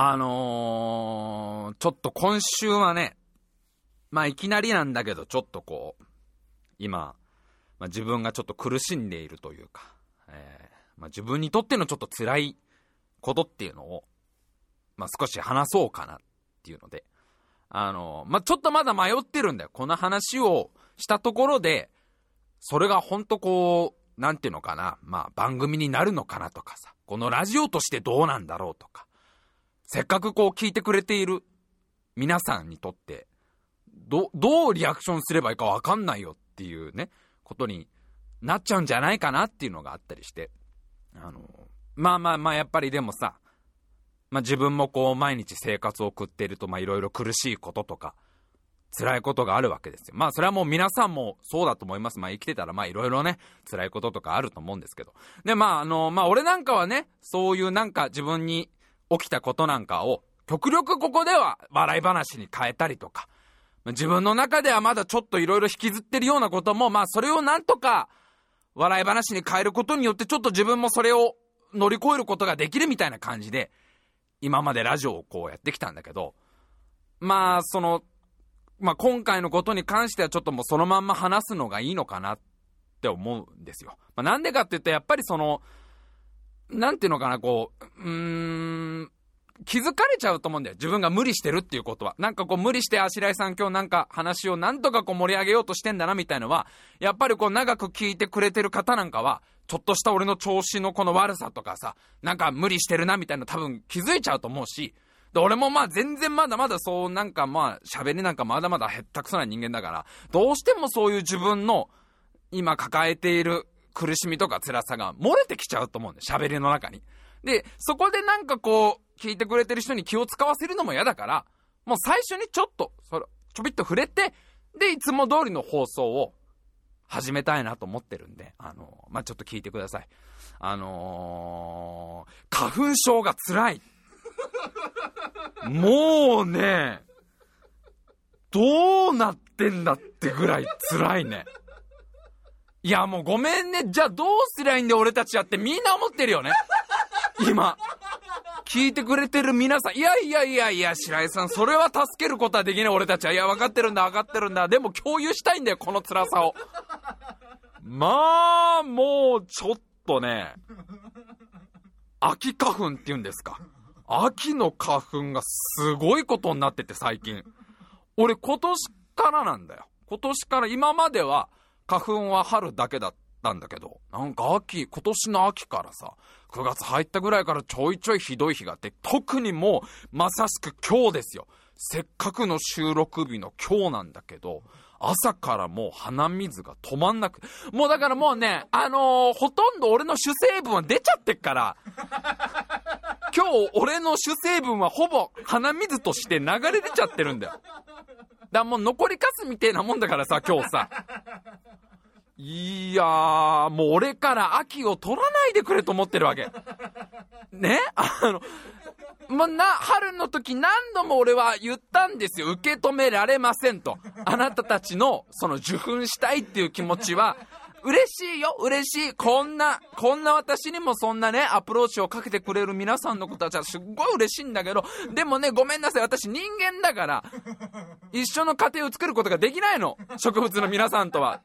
あのー、ちょっと今週はね、まあいきなりなんだけど、ちょっとこう、今、まあ、自分がちょっと苦しんでいるというか、えー、まあ、自分にとってのちょっと辛いことっていうのを、まあ、少し話そうかなっていうので、あのー、ま、ちょっとまだ迷ってるんだよ。この話をしたところで、それがほんとこう、なんていうのかな、まあ、番組になるのかなとかさ、このラジオとしてどうなんだろうとか、せっかくこう聞いてくれている皆さんにとって、ど、どうリアクションすればいいかわかんないよっていうね、ことになっちゃうんじゃないかなっていうのがあったりして。あの、まあまあまあやっぱりでもさ、まあ自分もこう毎日生活を送っているとまあいろいろ苦しいこととか、辛いことがあるわけですよ。まあそれはもう皆さんもそうだと思います。まあ生きてたらまあいろいろね、辛いこととかあると思うんですけど。でまああの、まあ俺なんかはね、そういうなんか自分に起きたことなんかを、極力ここでは笑い話に変えたりとか、自分の中ではまだちょっといろいろ引きずってるようなことも、まあそれをなんとか笑い話に変えることによってちょっと自分もそれを乗り越えることができるみたいな感じで、今までラジオをこうやってきたんだけど、まあその、まあ今回のことに関してはちょっともうそのまんま話すのがいいのかなって思うんですよ。まあなんでかって言ったらやっぱりその、なんていうのかな、こう、うーん、気づかれちゃうと思うんだよ。自分が無理してるっていうことは。なんかこう無理して、あしらいさん今日なんか話をなんとかこう盛り上げようとしてんだなみたいのは、やっぱりこう長く聞いてくれてる方なんかは、ちょっとした俺の調子のこの悪さとかさ、なんか無理してるなみたいな多分気づいちゃうと思うし、で、俺もまあ全然まだまだそうなんかまあ喋りなんかまだまだへったくそな人間だから、どうしてもそういう自分の今抱えている苦しみとか辛さが漏れてきちゃうと思うんだよ。喋りの中に。で、そこでなんかこう、聞いてくれてる人に気を使わせるのも嫌だから、もう最初にちょっと、それ、ちょびっと触れて、で、いつも通りの放送を始めたいなと思ってるんで、あのまあ、ちょっと聞いてください。あのー、花粉症が辛い。もうね、どうなってんだってぐらい辛いね。いや、もうごめんね。じゃあどうすりゃいいんだよ、俺たちやってみんな思ってるよね。今。聞いてくれてる皆さん、いやいやいやいや、白井さん、それは助けることはできない俺たちは。いや、分かってるんだ、分かってるんだ。でも共有したいんだよ、この辛さを。まあ、もう、ちょっとね、秋花粉って言うんですか。秋の花粉がすごいことになってて、最近。俺、今年からなんだよ。今年から、今までは、花粉は春だけだったんだけど、なんか秋、今年の秋からさ、9月入ったぐらいからちょいちょいひどい日があって、特にもう、まさしく今日ですよ。せっかくの収録日の今日なんだけど、朝からもう鼻水が止まんなく、もうだからもうね、あのー、ほとんど俺の主成分は出ちゃってっから、今日俺の主成分はほぼ鼻水として流れ出ちゃってるんだよ。だもう残りかすみてえなもんだからさ、今日さ。いやー、もう俺から秋を取らないでくれと思ってるわけ。ね？あの、まな、春の時何度も俺は言ったんですよ。受け止められませんと。あなたたちの、その受粉したいっていう気持ちは、嬉しいよ嬉しいこんな、こんな私にもそんなね、アプローチをかけてくれる皆さんのことは、すっごい嬉しいんだけど、でもね、ごめんなさい、私人間だから、一緒の家庭を作ることができないの。植物の皆さんとは。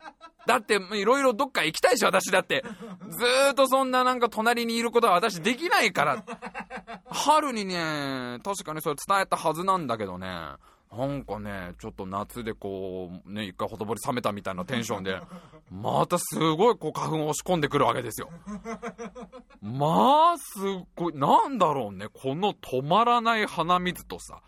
だって、いろいろどっか行きたいし、私だって。ずーっとそんななんか隣にいることは私できないから。春にね、確かにそれ伝えたはずなんだけどね。なんかね、ちょっと夏でこう、ね、一回ほとぼり冷めたみたいなテンションで、またすごいこう花粉を押し込んでくるわけですよ。まあ、すっごい、なんだろうね、この止まらない鼻水とさ、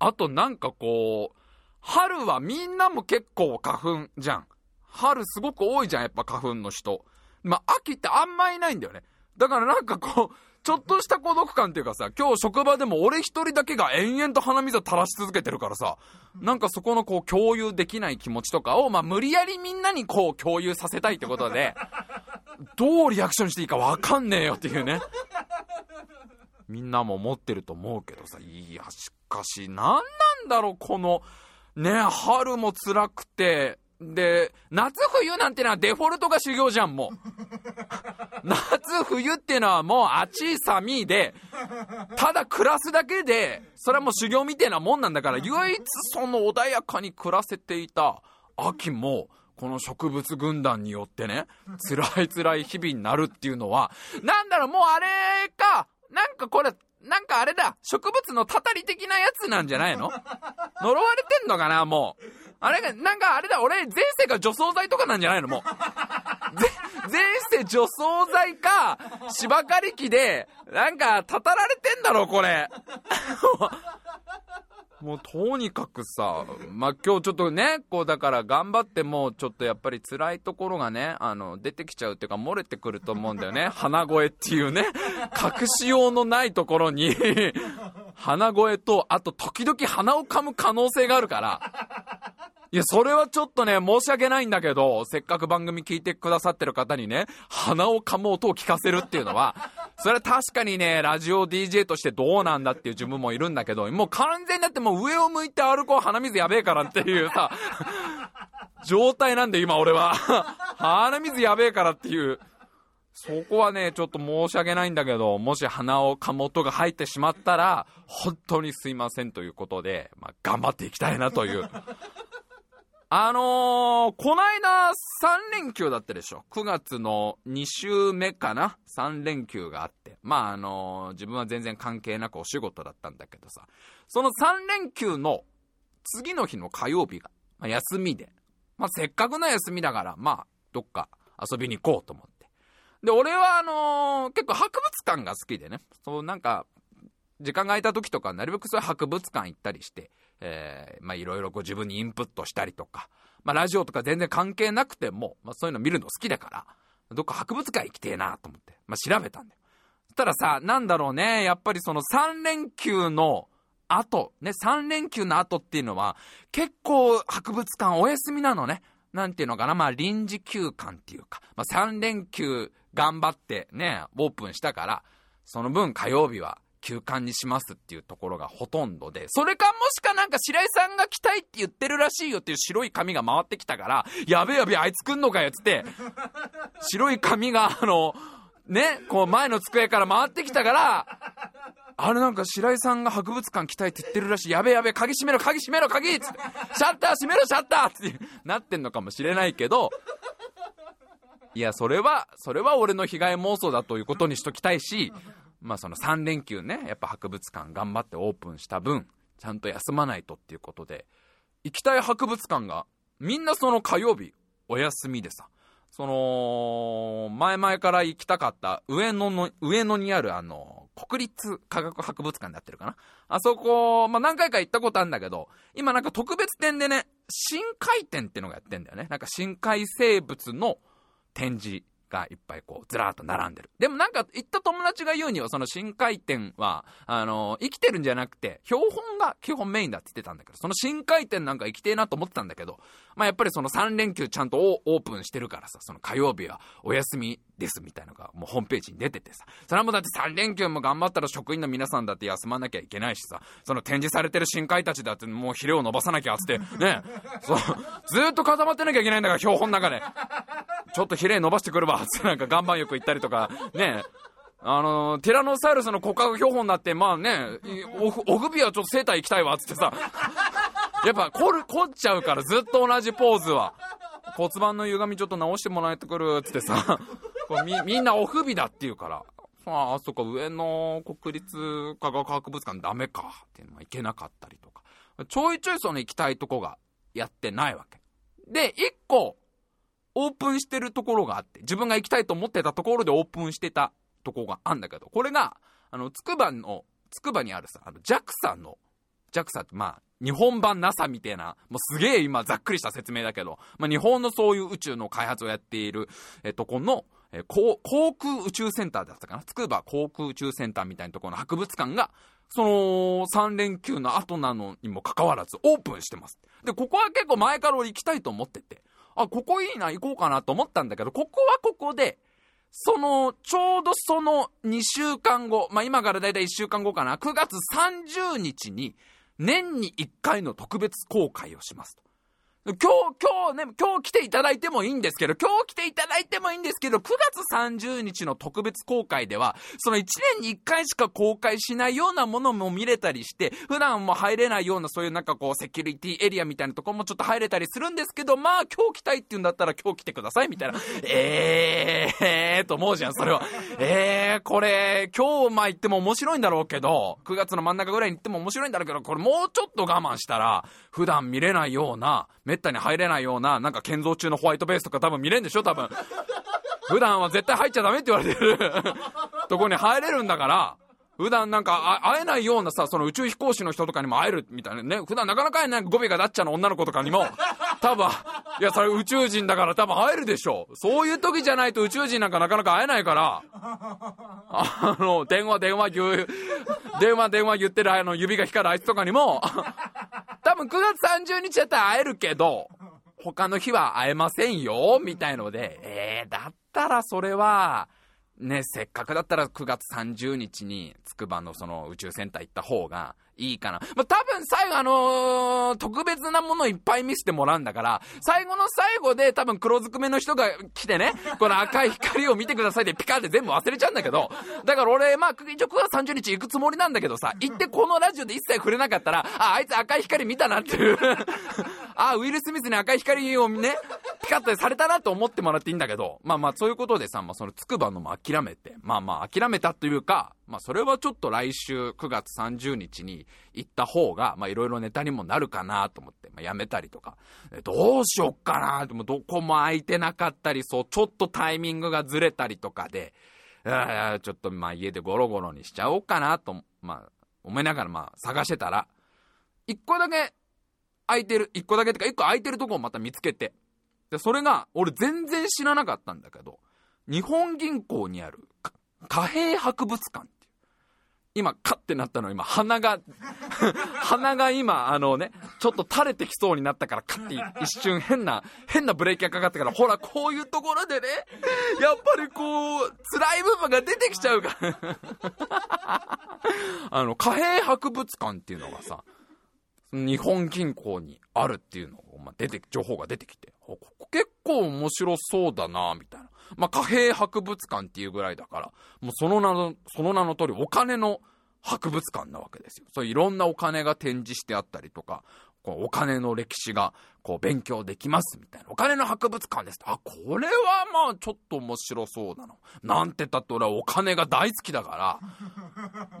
あとなんかこう、春はみんなも結構花粉じゃん。春すごく多いじゃん、やっぱ花粉の人。まあ、秋ってあんまいないんだよね。だからなんかこう、ちょっとした孤独感っていうかさ、今日職場でも俺一人だけが延々と鼻水を垂らし続けてるからさ、なんかそこのこう共有できない気持ちとかを、まあ無理やりみんなにこう共有させたいってことで、どうリアクションしていいかわかんねえよっていうね。みんなも思ってると思うけどさ、いや、しかし、なんなんだろう、この、ね、春も辛くて、で、夏冬なんてのはデフォルトが修行じゃん、もう。夏冬っていうのはもう暑い寒いで、ただ暮らすだけで、それはもう修行みたいなもんなんだから、唯一その穏やかに暮らせていた秋も、この植物軍団によってね、辛い辛い日々になるっていうのは、なんだろう、もうあれか、なんかこれ、なんかあれだ、植物のたたり的なやつなんじゃないの？呪われてんのかな、もう。あれが、なんかあれだ、俺、前世が除草剤とかなんじゃないの？もう。前世除草剤か、芝刈り機で、なんか、たたられてんだろ、これ。もうとにかくさ、まあ、今日ちょっとね、こうだから頑張ってもちょっとやっぱり辛いところがね、あの、出てきちゃうっていうか漏れてくると思うんだよね。鼻声っていうね、隠しようのないところに鼻声と、あと時々鼻を噛む可能性があるから、いや、それはちょっとね、申し訳ないんだけど、せっかく番組聞いてくださってる方にね、鼻を噛む音を聞かせるっていうのは、それは確かにね、ラジオ DJ としてどうなんだっていう自分もいるんだけど、もう完全にだってもう上を向いて歩こう鼻水やべえからっていうさ、状態なんで今俺は。鼻水やべえからっていう。そこはね、ちょっと申し訳ないんだけど、もし鼻を噛む音が入ってしまったら、本当にすいませんということで、まあ、頑張っていきたいなというあのー、こないだ3連休だったでしょ。9月の2週目かな ?3 連休があって。まあ、あのー、自分は全然関係なくお仕事だったんだけどさ。その3連休の次の日の火曜日が、まあ、休みで。まあ、せっかくの休みだから、まあ、どっか遊びに行こうと思って。で、俺はあのー、結構博物館が好きでね。そうなんか、時間が空いた時とか、なるべくそういう博物館行ったりして、えー、まあいろいろご自分にインプットしたりとか、まあラジオとか全然関係なくても、まあそういうの見るの好きだから、どっか博物館行きてえなと思って、まあ調べたんだよ。そしたらさ、なんだろうね、やっぱりその3連休の後、ね、3連休の後っていうのは、結構博物館お休みなのね。なんていうのかな、まあ臨時休館っていうか、まあ3連休頑張ってね、オープンしたから、その分火曜日は休館にしますっていうところがほとんどで、それかもしかなんか白井さんが来たいって言ってるらしいよっていう白い紙が回ってきたから、やべえやべえあいつ来んのかよっつって、白い紙があの、ね、こう前の机から回ってきたから、あれなんか白井さんが博物館来たいって言ってるらしい。やべやべ、鍵閉めろ、鍵閉めろ、鍵っつって、シャッター閉めろ、シャッターってなってんのかもしれないけど、いや、それは、それは俺の被害妄想だということにしときたいし、まあその3連休ね、やっぱ博物館頑張ってオープンした分、ちゃんと休まないとっていうことで、行きたい博物館が、みんなその火曜日、お休みでさ、その、前々から行きたかった上野の、上野にあるあの、国立科学博物館でやってるかなあそこ、まあ、何回か行ったことあるんだけど、今なんか特別展でね、深海展ってのがやってんだよね。なんか深海生物の展示がいっぱいこう、ずらーっと並んでる。でもなんか、行った友達が言うには、その深海店は、あの、生きてるんじゃなくて、標本が基本メインだって言ってたんだけど、その深海店なんか行きてえなと思ってたんだけど、まあやっぱりその3連休ちゃんとオープンしてるからさ、その火曜日はお休みですみたいなのがもうホームページに出ててさ、それはもうだって3連休も頑張ったら職員の皆さんだって休まなきゃいけないしさ、その展示されてる深海たちだってもうヒレを伸ばさなきゃっつって、ね、そう、ずっと固まってなきゃいけないんだから、標本の中で。ちょっとヒレ伸ばしてくるわ、つってなんか岩盤浴行ったりとか、ね、あのティラノサウルスの骨格標本だって、まあね、お、お首はちょっと生体行きたいわっ、つってさ、やっぱ凝る、凝っちゃうからずっと同じポーズは。骨盤の歪みちょっと直してもらえてくるっ、つってさ、こみ、みんなお首だって言うから、ああ、そっか、上の国立科学博物館ダメか、っていうのは行けなかったりとか。ちょいちょいその行きたいとこがやってないわけ。で、一個、オープンしてるところがあって、自分が行きたいと思ってたところでオープンしてたとこがあんだけど、これが、あの、つくばの、つくばにあるさ、あの、JAXA の、JAXA ってまあ、日本版 NASA みたいな、もうすげえ今ざっくりした説明だけど、まあ、日本のそういう宇宙の開発をやっている、えとこの、え航空宇宙センターだったかな？つくば航空宇宙センターみたいなところの博物館が、その3連休の後なのにもかかわらずオープンしてます。で、ここは結構前から行きたいと思ってて、あ、ここいいな、行こうかなと思ったんだけど、ここはここで、その、ちょうどその2週間後、まあ今からだいたい1週間後かな、9月30日に、年に1回の特別公開をしますと。今日、今日ね、今日来ていただいてもいいんですけど、今日来ていただいてもいいんですけど、9月30日の特別公開では、その1年に1回しか公開しないようなものも見れたりして、普段も入れないようなそういうなんかこう、セキュリティエリアみたいなとこもちょっと入れたりするんですけど、まあ今日来たいって言うんだったら今日来てください、みたいな。えー、えーと思うじゃん、それは。えー、これ、今日まあ行っても面白いんだろうけど、9月の真ん中ぐらいに行っても面白いんだろうけど、これもうちょっと我慢したら、普段見れないような、めったに入れないような、なんか建造中のホワイトベースとか多分見れんでしょ？多分。普段は絶対入っちゃダメって言われてる とこに入れるんだから、普段なんか会えないようなさ、その宇宙飛行士の人とかにも会えるみたいなね。普段なかなか会えない語尾がダッチャの女の子とかにも、多分、いや、それ宇宙人だから多分会えるでしょ。そういう時じゃないと宇宙人なんかなかなか会えないから、あの、電話電話、電話電話言ってるあの指が光るあいつとかにも、多分9月30日やったら会えるけど、他の日は会えませんよ、みたいので、えー、だったらそれは、ね、せっかくだったら9月30日に筑波のその宇宙センター行った方がいいかな。まあ、多分最後あのー、特別なものいっぱい見せてもらうんだから、最後の最後で多分黒ずくめの人が来てね、この赤い光を見てくださいでピカって全部忘れちゃうんだけど、だから俺、まあ、一応9月30日行くつもりなんだけどさ、行ってこのラジオで一切触れなかったら、あ、あいつ赤い光見たなっていうあ、ウィル・スミスに赤い光をね、ピカッとされたなと思ってもらっていいんだけど、まあまあそういうことでさ、まあその筑波のも諦めて、まあまあ諦めたというか、まあそれはちょっと来週9月30日に行った方が、まあいろいろネタにもなるかなと思って、まあやめたりとか、どうしよっかな？でもどこも空いてなかったり、そう、ちょっとタイミングがずれたりとかで、あちょっとまあ家でゴロゴロにしちゃおうかなと、まあ思いながらまあ探してたら、一個だけ空いてる、一個だけってか一個空いてるとこをまた見つけて、で、それが、俺全然知らなかったんだけど、日本銀行にある貨幣博物館っていう。今、カッてなったの今、鼻が 鼻が今、あのね、ちょっと垂れてきそうになったから、カッて一瞬変な、変なブレーキがかかってから、ほら、こういうところでね、やっぱりこう、辛い部分が出てきちゃうから あの、貨幣博物館っていうのがさ、日本銀行にあるっていうのを、まあ、出て、情報が出てきて、こ構面白そうだなみたいな。まあ、貨幣博物館っていうぐらいだから、もうその名の、その名の通りお金の博物館なわけですよ。そういろんなお金が展示してあったりとか、こうお金の歴史がこう勉強できますみたいな。お金の博物館です。あ、これはまあちょっと面白そうなの。なんて言ったって俺はお金が大好きだか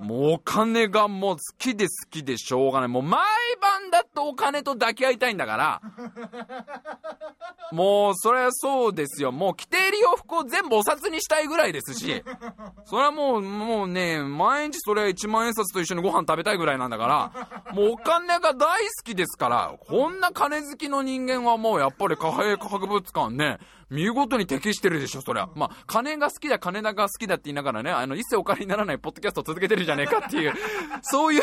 ら、もうお金がもう好きで好きでしょうがない。もう毎晩だってお金と抱き合いたいんだから、もうそれはそうですよ。もう着ている洋服を全部お札にしたいぐらいですし、それはもう、もうね、毎日それは1万円札と一緒にご飯食べたいぐらいなんだから、もうお金が大好きですから、こんな金好きのの人間はもうやっぱり貨幣博物館ね、見事に適してるでしょ、そりゃ。まあ、金が好きだ、金だが好きだって言いながらね、あの、一切お金にならないポッドキャストを続けてるじゃねえかっていう、そういう、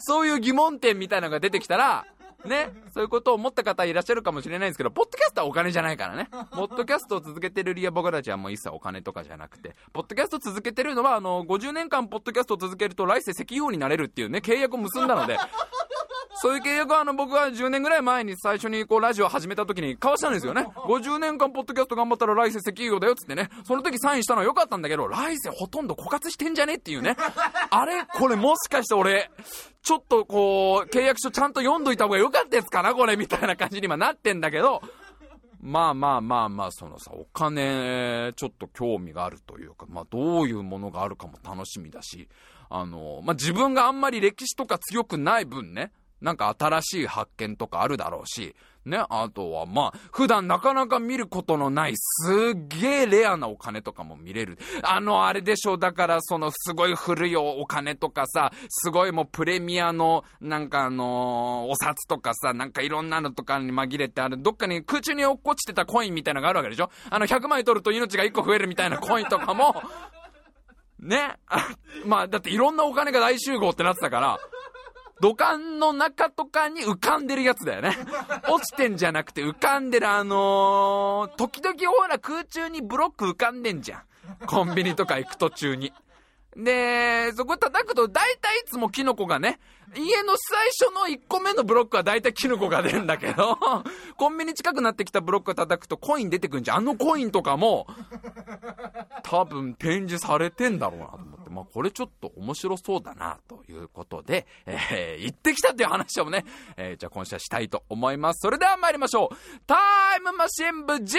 そういう疑問点みたいなのが出てきたら、ね、そういうことを思った方いらっしゃるかもしれないんですけど、ポッドキャストはお金じゃないからね。ポッドキャストを続けてる理由は僕たちはもう一切お金とかじゃなくて、ポッドキャスト続けてるのは、あの、50年間ポッドキャストを続けると来世石油王になれるっていうね、契約を結んだので、そういう契約はあの僕は10年ぐらい前に最初にこうラジオ始めた時に交わしたんですよね。50年間ポッドキャスト頑張ったら来世石油だよっつってね。その時サインしたのは良かったんだけど、来世ほとんど枯渇してんじゃねっていうね。あれ？これもしかして俺、ちょっとこう、契約書ちゃんと読んどいた方が良かったやつかなこれみたいな感じに今なってんだけど、まあまあまあまあ、そのさ、お金、ちょっと興味があるというか、まあどういうものがあるかも楽しみだし、あの、まあ自分があんまり歴史とか強くない分ね、なんか新しい発見とかあるだろうし、ね、あとはまあ、普段なかなか見ることのないすっげえレアなお金とかも見れる。あの、あれでしょ、だからそのすごい古いお金とかさ、すごいもうプレミアの、なんかあのー、お札とかさ、なんかいろんなのとかに紛れてある、どっかに空中に落っこちてたコインみたいなのがあるわけでしょ。あの100枚取ると命が1個増えるみたいなコインとかも、ね、まあだっていろんなお金が大集合ってなってたから、土管の中とかに浮かんでるやつだよね。落ちてんじゃなくて浮かんでるあのー、時々ほら空中にブロック浮かんでんじゃん。コンビニとか行く途中に。で、そこ叩くと大体いつもキノコがね、家の最初の1個目のブロックは大体キノコが出るんだけど、コンビニ近くなってきたブロックを叩くとコイン出てくんじゃん。あのコインとかも、多分展示されてんだろうなと思って、まあこれちょっと面白そうだなということで、えー、行ってきたっていう話をね、えー、じゃあ今週はしたいと思います。それでは参りましょう。タイムマシン部 G!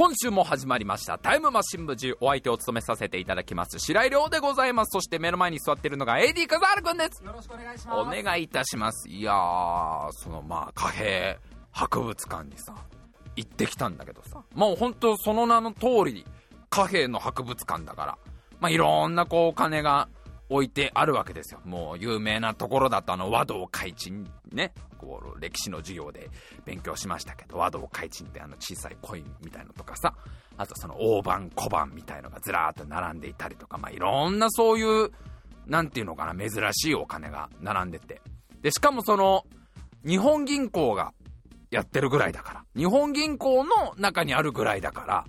今週も始まりました。タイムマシン部10お相手を務めさせていただきます白井亮でございます。そして目の前に座っているのが AD 笠原くんです。よろしくお願いします。お願いいたします。いやーそのまあ貨幣博物館にさ行ってきたんだけどさもう本当その名の通り貨幣の博物館だからまあいろんなこうお金が置いてあるわけですよ。もう有名なところだとあの和道開鎮ね、こう歴史の授業で勉強しましたけど、和道開鎮ってあの小さいコインみたいのとかさ、あとその大判小判みたいのがずらーっと並んでいたりとか、まあいろんなそういう、なんていうのかな、珍しいお金が並んでて。で、しかもその、日本銀行がやってるぐらいだから、日本銀行の中にあるぐらいだから、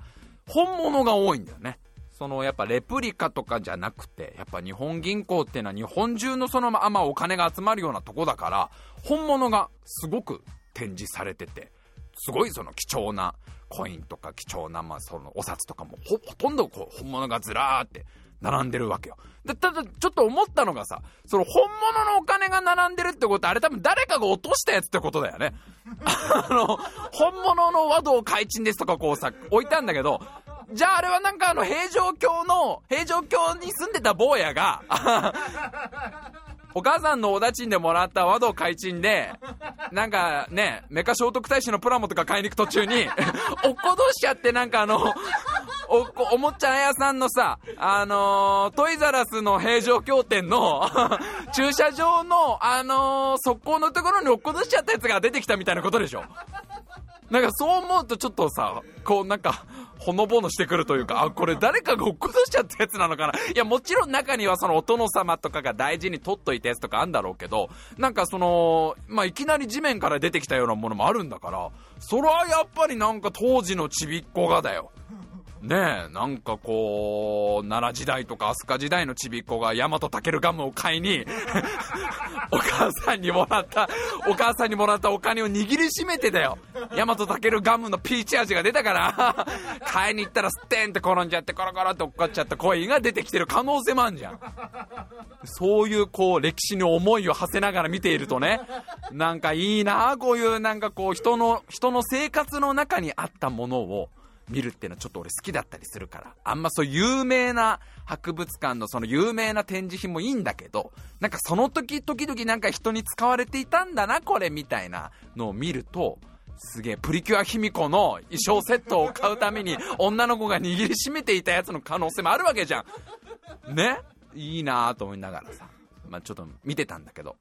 本物が多いんだよね。そのやっぱレプリカとかじゃなくて、やっぱ日本銀行っていうのは日本中のそのままお金が集まるようなとこだから、本物がすごく展示されてて、すごいその貴重なコインとか貴重なまあそのお札とかもほとんどこう本物がずらーって並んでるわけよ。で、ただ、ちょっと思ったのがさ、その本物のお金が並んでるってことあれ多分誰かが落としたやつってことだよね。あの、本物の和道開鎮ですとかこうさ、置いたんだけど、じゃああれはなんかあの平城京の、平城京に住んでた坊やが、お母さんのおだちんでもらった和道開鎮で、なんかね、メカ聖徳太子のプラモとか買いに行く途中に、落っことしちゃってなんかあの、お、おもちゃ屋さんのさ、あのー、トイザラスの平城京店の駐車場の、あのー、側溝のところに落っことしちゃったやつが出てきたみたいなことでしょ。なんかそう思うとちょっとさ、こうなんか、ほのぼのしてくるというか、あ、これ誰かが落っことしちゃったやつなのかな。いや、もちろん中にはそのお殿様とかが大事に取っといたやつとかあんだろうけど、なんかその、まあ、いきなり地面から出てきたようなものもあるんだから、それはやっぱりなんか当時のちびっこがだよ。ねえ、なんかこう、奈良時代とか飛鳥時代のちびっ子が大和健ガムを買いに、お母さんにもらった、お母さんにもらったお金を握りしめてだよ。大和健ガムのピーチ味が出たから、買いに行ったらステンって転んじゃって、コロコロって落っこっちゃったコインが出てきてる可能性もあんじゃん。そういうこう、歴史に思いを馳せながら見ているとね、なんかいいなこういうなんかこう、人の、人の生活の中にあったものを、見るっていうのはちょっと俺好きだったりするから、あんまそう有名な博物館のその有名な展示品もいいんだけど、なんかその時時々なんか人に使われていたんだな、これみたいなのを見ると、すげえ、プリキュア卑弥呼の衣装セットを買うために 女の子が握りしめていたやつの可能性もあるわけじゃん。ね？いいなぁと思いながらさ、まあ、ちょっと見てたんだけど。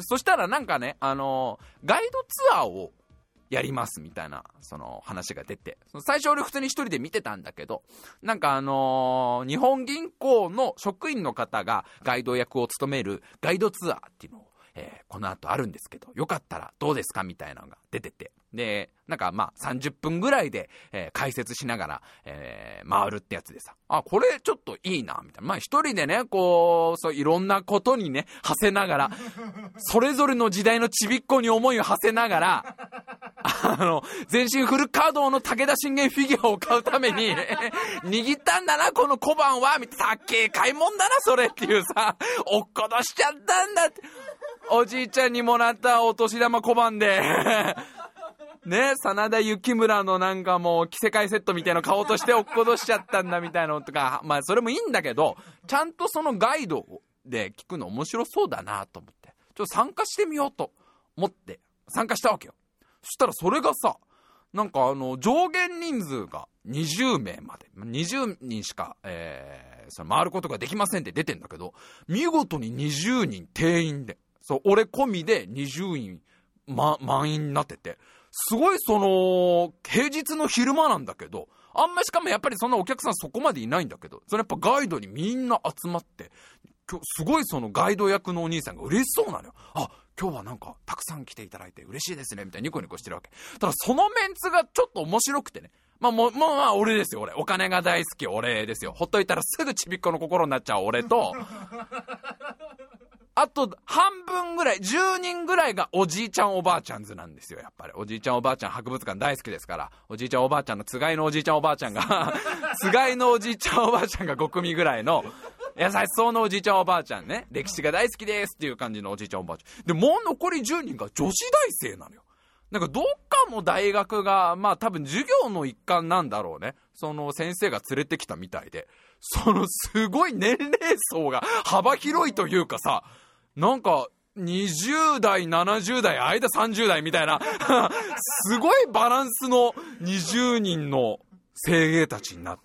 そしたらなんかね、あのー、ガイドツアーをやりますみたいな、その話が出て、最初俺普通に一人で見てたんだけど、なんかあのー、日本銀行の職員の方がガイド役を務めるガイドツアーっていうのを、えー、この後あるんですけど、よかったらどうですかみたいなのが出てて、で、なんかまあ30分ぐらいで、えー、解説しながら、えー、回るってやつでさ、あ、これちょっといいな、みたいな。まあ一人でね、こう、そういろんなことにね、馳せながら、それぞれの時代のちびっこに思いを馳せながら、あの、全身フル稼働の武田信玄フィギュアを買うために、握ったんだな、この小判は、みたいな、たっけえ買い物だな、それっていうさ、落っことしちゃったんだって。おじいちゃんにもらったお年玉小判で ね、真田幸村のなんかもう着せ替えセットみたいなの買おうとして落っことしちゃったんだみたいなのとか、まあそれもいいんだけど、ちゃんとそのガイドで聞くの面白そうだなと思って、ちょっと参加してみようと思って参加したわけよ。そしたらそれがさ、なんかあの上限人数が20名まで、20人しか、えー、その回ることができませんって出てんだけど、見事に20人定員で、そう、俺込みで20員、ま、満員になってて、すごいその、平日の昼間なんだけど、あんましかもやっぱりそんなお客さんそこまでいないんだけど、それやっぱガイドにみんな集まって、すごいそのガイド役のお兄さんが嬉しそうなのよ。あ、今日はなんかたくさん来ていただいて嬉しいですね、みたいなニコニコしてるわけ。ただそのメンツがちょっと面白くてね。まあもう、まあまあ俺ですよ、俺。お金が大好き俺ですよ。ほっといたらすぐちびっこの心になっちゃう俺と、あと、半分ぐらい、10人ぐらいがおじいちゃんおばあちゃんズなんですよ、やっぱり。おじいちゃんおばあちゃん博物館大好きですから。おじいちゃんおばあちゃんのつがいのおじいちゃんおばあちゃんが つがいのおじいちゃんおばあちゃんが5組ぐらいの、優しそうなおじいちゃんおばあちゃんね。歴史が大好きですっていう感じのおじいちゃんおばあちゃん。で、もう残り10人が女子大生なのよ。なんかどっかも大学が、まあ多分授業の一環なんだろうね。その先生が連れてきたみたいで。そのすごい年齢層が幅広いというかさ、なんか、20代、70代、間30代みたいな すごいバランスの20人の精鋭たちになって。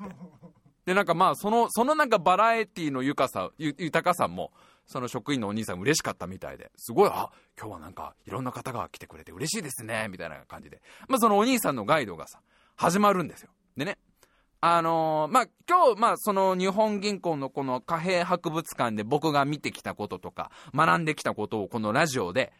で、なんかまあ、その、そのなんかバラエティの豊かさ、豊かさも、その職員のお兄さん嬉しかったみたいで、すごい、あ、今日はなんかいろんな方が来てくれて嬉しいですね、みたいな感じで。まあそのお兄さんのガイドがさ、始まるんですよ。でね、あのー、まあ、今日、まあ、その日本銀行のこの貨幣博物館で僕が見てきたこととか、学んできたことをこのラジオで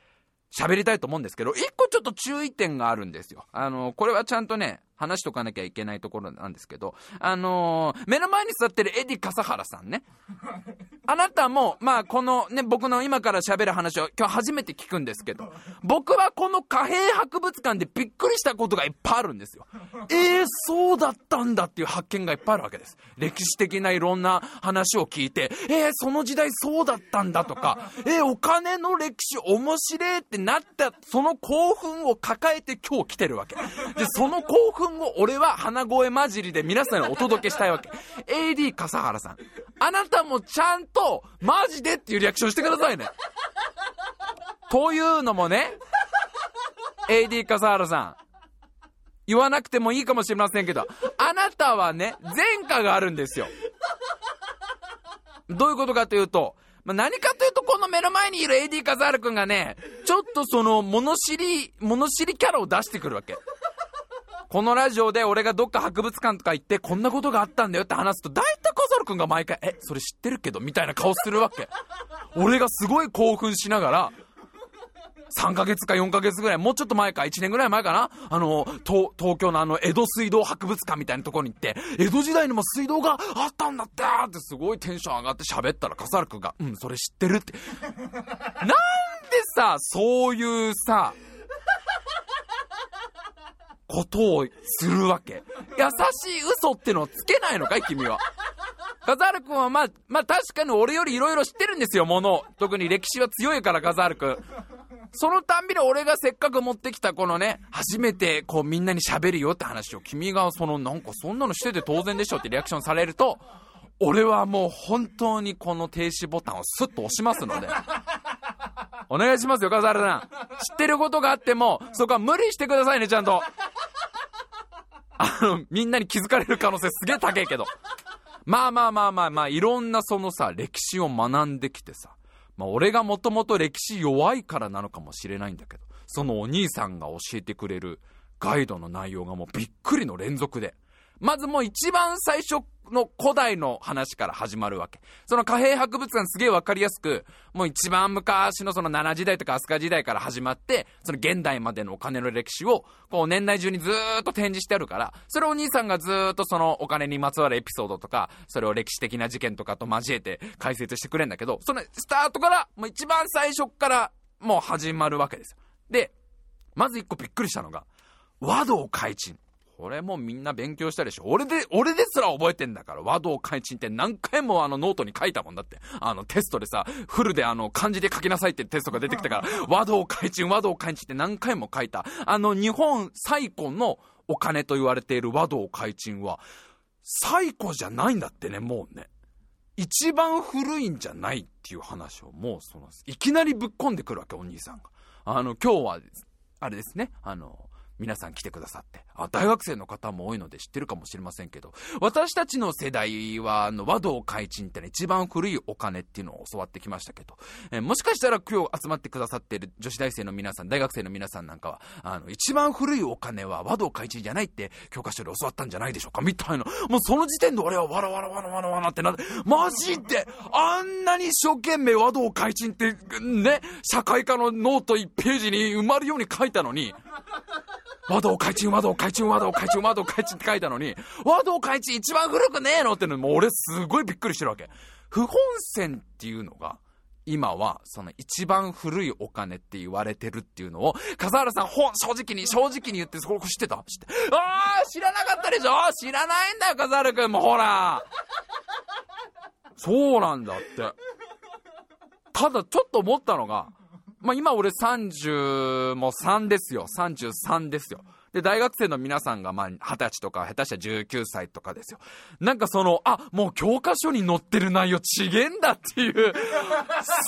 喋りたいと思うんですけど、一個ちょっと注意点があるんですよ。あのー、これはちゃんとね、話しとかなきゃいけないところなんですけど、あのー、目の前に座ってるエディ笠原さんね。あなたも、まあ、このね、僕の今から喋る話を今日初めて聞くんですけど、僕はこの貨幣博物館でびっくりしたことがいっぱいあるんですよ。えー、そうだったんだっていう発見がいっぱいあるわけです。歴史的ないろんな話を聞いて、えー、その時代そうだったんだとか、えー、お金の歴史面白いってなった、その興奮を抱えて今日来てるわけ。で、その興奮を俺は鼻声混じりで皆さんにお届けしたいわけ。AD 笠原さん。あなたもちゃんと、マジでっていうリアクションしてくださいね。というのもね、AD 笠原さん。言わなくてもいいかもしれませんけど、あなたはね、前科があるんですよ。どういうことかというと、まあ、何かというと、この目の前にいる AD 笠原くんがね、ちょっとその、物知り、物知りキャラを出してくるわけ。このラジオで俺がどっか博物館とか行ってこんなことがあったんだよって話すと大体小猿くんが毎回、え、それ知ってるけどみたいな顔するわけ。俺がすごい興奮しながら、3ヶ月か4ヶ月ぐらい、もうちょっと前か、1年ぐらい前かなあの、東、京のあの、江戸水道博物館みたいなとこに行って、江戸時代にも水道があったんだってってすごいテンション上がって喋ったら、笠原くんが、うん、それ知ってるって。なんでさ、そういうさ、ことをするわけ。優しい嘘ってのをつけないのかい君は。ガザール君はまあ、まあ確かに俺より色々知ってるんですよ、もの。特に歴史は強いから、ガザール君。そのたんびに俺がせっかく持ってきたこのね、初めてこうみんなに喋るよって話を君がそのなんかそんなのしてて当然でしょってリアクションされると、俺はもう本当にこの停止ボタンをスッと押しますので。お願いしますよ、笠原さん。知ってることがあっても、そこは無理してくださいね、ちゃんと。あの、みんなに気づかれる可能性すげえ高いけど。まあまあまあまあまあ、いろんなそのさ、歴史を学んできてさ、まあ俺がもともと歴史弱いからなのかもしれないんだけど、そのお兄さんが教えてくれるガイドの内容がもうびっくりの連続で。まずもう一番最初の古代の話から始まるわけ。その貨幣博物館すげえわかりやすく、もう一番昔のその奈良時代とか飛鳥時代から始まって、その現代までのお金の歴史を、こう館内中にずーっと展示してあるから、それをお兄さんがずーっとそのお金にまつわるエピソードとか、それを歴史的な事件とかと交えて解説してくれるんだけど、そのスタートから、もう一番最初からもう始まるわけですよ。で、まず一個びっくりしたのが、和同開珎。これもみんな勉強したでしょ。俺で、俺ですら覚えてんだから。和同開珎って何回もあのノートに書いたもんだって。あのテストでさ、フルであの漢字で書きなさいってテストが出てきたから、和同開珎、和同開珎って何回も書いた。あの日本最古のお金と言われている和道開陳は、最古じゃないんだってね、もうね。一番古いんじゃないっていう話をもうその、いきなりぶっ込んでくるわけ、お兄さんが。あの、今日は、あれですね、あの、皆さん来てくださって。あ、大学生の方も多いので知ってるかもしれませんけど、私たちの世代は、あの、和道開鎮っての一番古いお金っていうのを教わってきましたけど、え、もしかしたら今日集まってくださってる女子大生の皆さん、大学生の皆さんなんかは、あの、一番古いお金は和道開鎮じゃないって教科書で教わったんじゃないでしょうか？みたいな。もうその時点で俺はわらわらわらわらわらってなって、マジで、あんなに一生懸命和道開鎮って、ね、社会科のノート1ページに埋まるように書いたのに、和道開鎮、和道開鎮、和道開鎮、和道開鎮って書いたのに、和道開鎮一番古くねえのってのもう俺すごいびっくりしてるわけ。不本線っていうのが、今は、その一番古いお金って言われてるっていうのを、笠原さん、ほ、正直に、正直に言って、そこ知ってた？知って。ああ知らなかったでしょ？知らないんだよ、笠原くんも、ほら。そうなんだって。ただ、ちょっと思ったのが、まあ、今俺30も3ですよ。33ですよ。で、大学生の皆さんが、ま、20歳とか、下手したら19歳とかですよ。なんかその、あ、もう教科書に載ってる内容ちげんだっていう、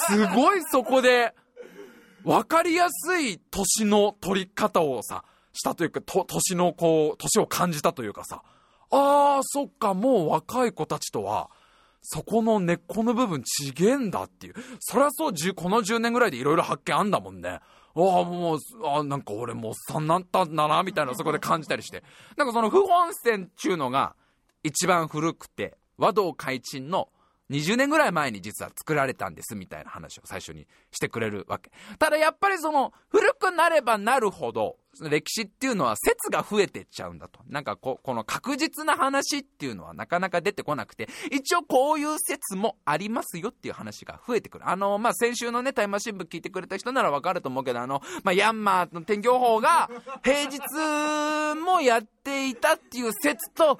すごいそこで、わかりやすい年の取り方をさ、したというか、と、年のこう、年を感じたというかさ、ああ、そっか、もう若い子たちとは、そこの根っこの部分ちげえんだっていう。そりゃそう、この10年ぐらいでいろいろ発見あんだもんね。ああ、もう、あなんか俺もおっさんなったんだな、みたいなそこで感じたりして。なんかその不本線っちゅうのが一番古くて、和道開鎮の20年ぐらい前に実は作られたんですみたいな話を最初にしてくれるわけ。ただやっぱりその古くなればなるほど歴史っていうのは説が増えてっちゃうんだと。なんかここの確実な話っていうのはなかなか出てこなくて、一応こういう説もありますよっていう話が増えてくる。あの、まあ、先週のね、タイマー新聞聞いてくれた人ならわかると思うけど、あの、まあ、ヤンマーの天気予報が平日もやっていたっていう説と、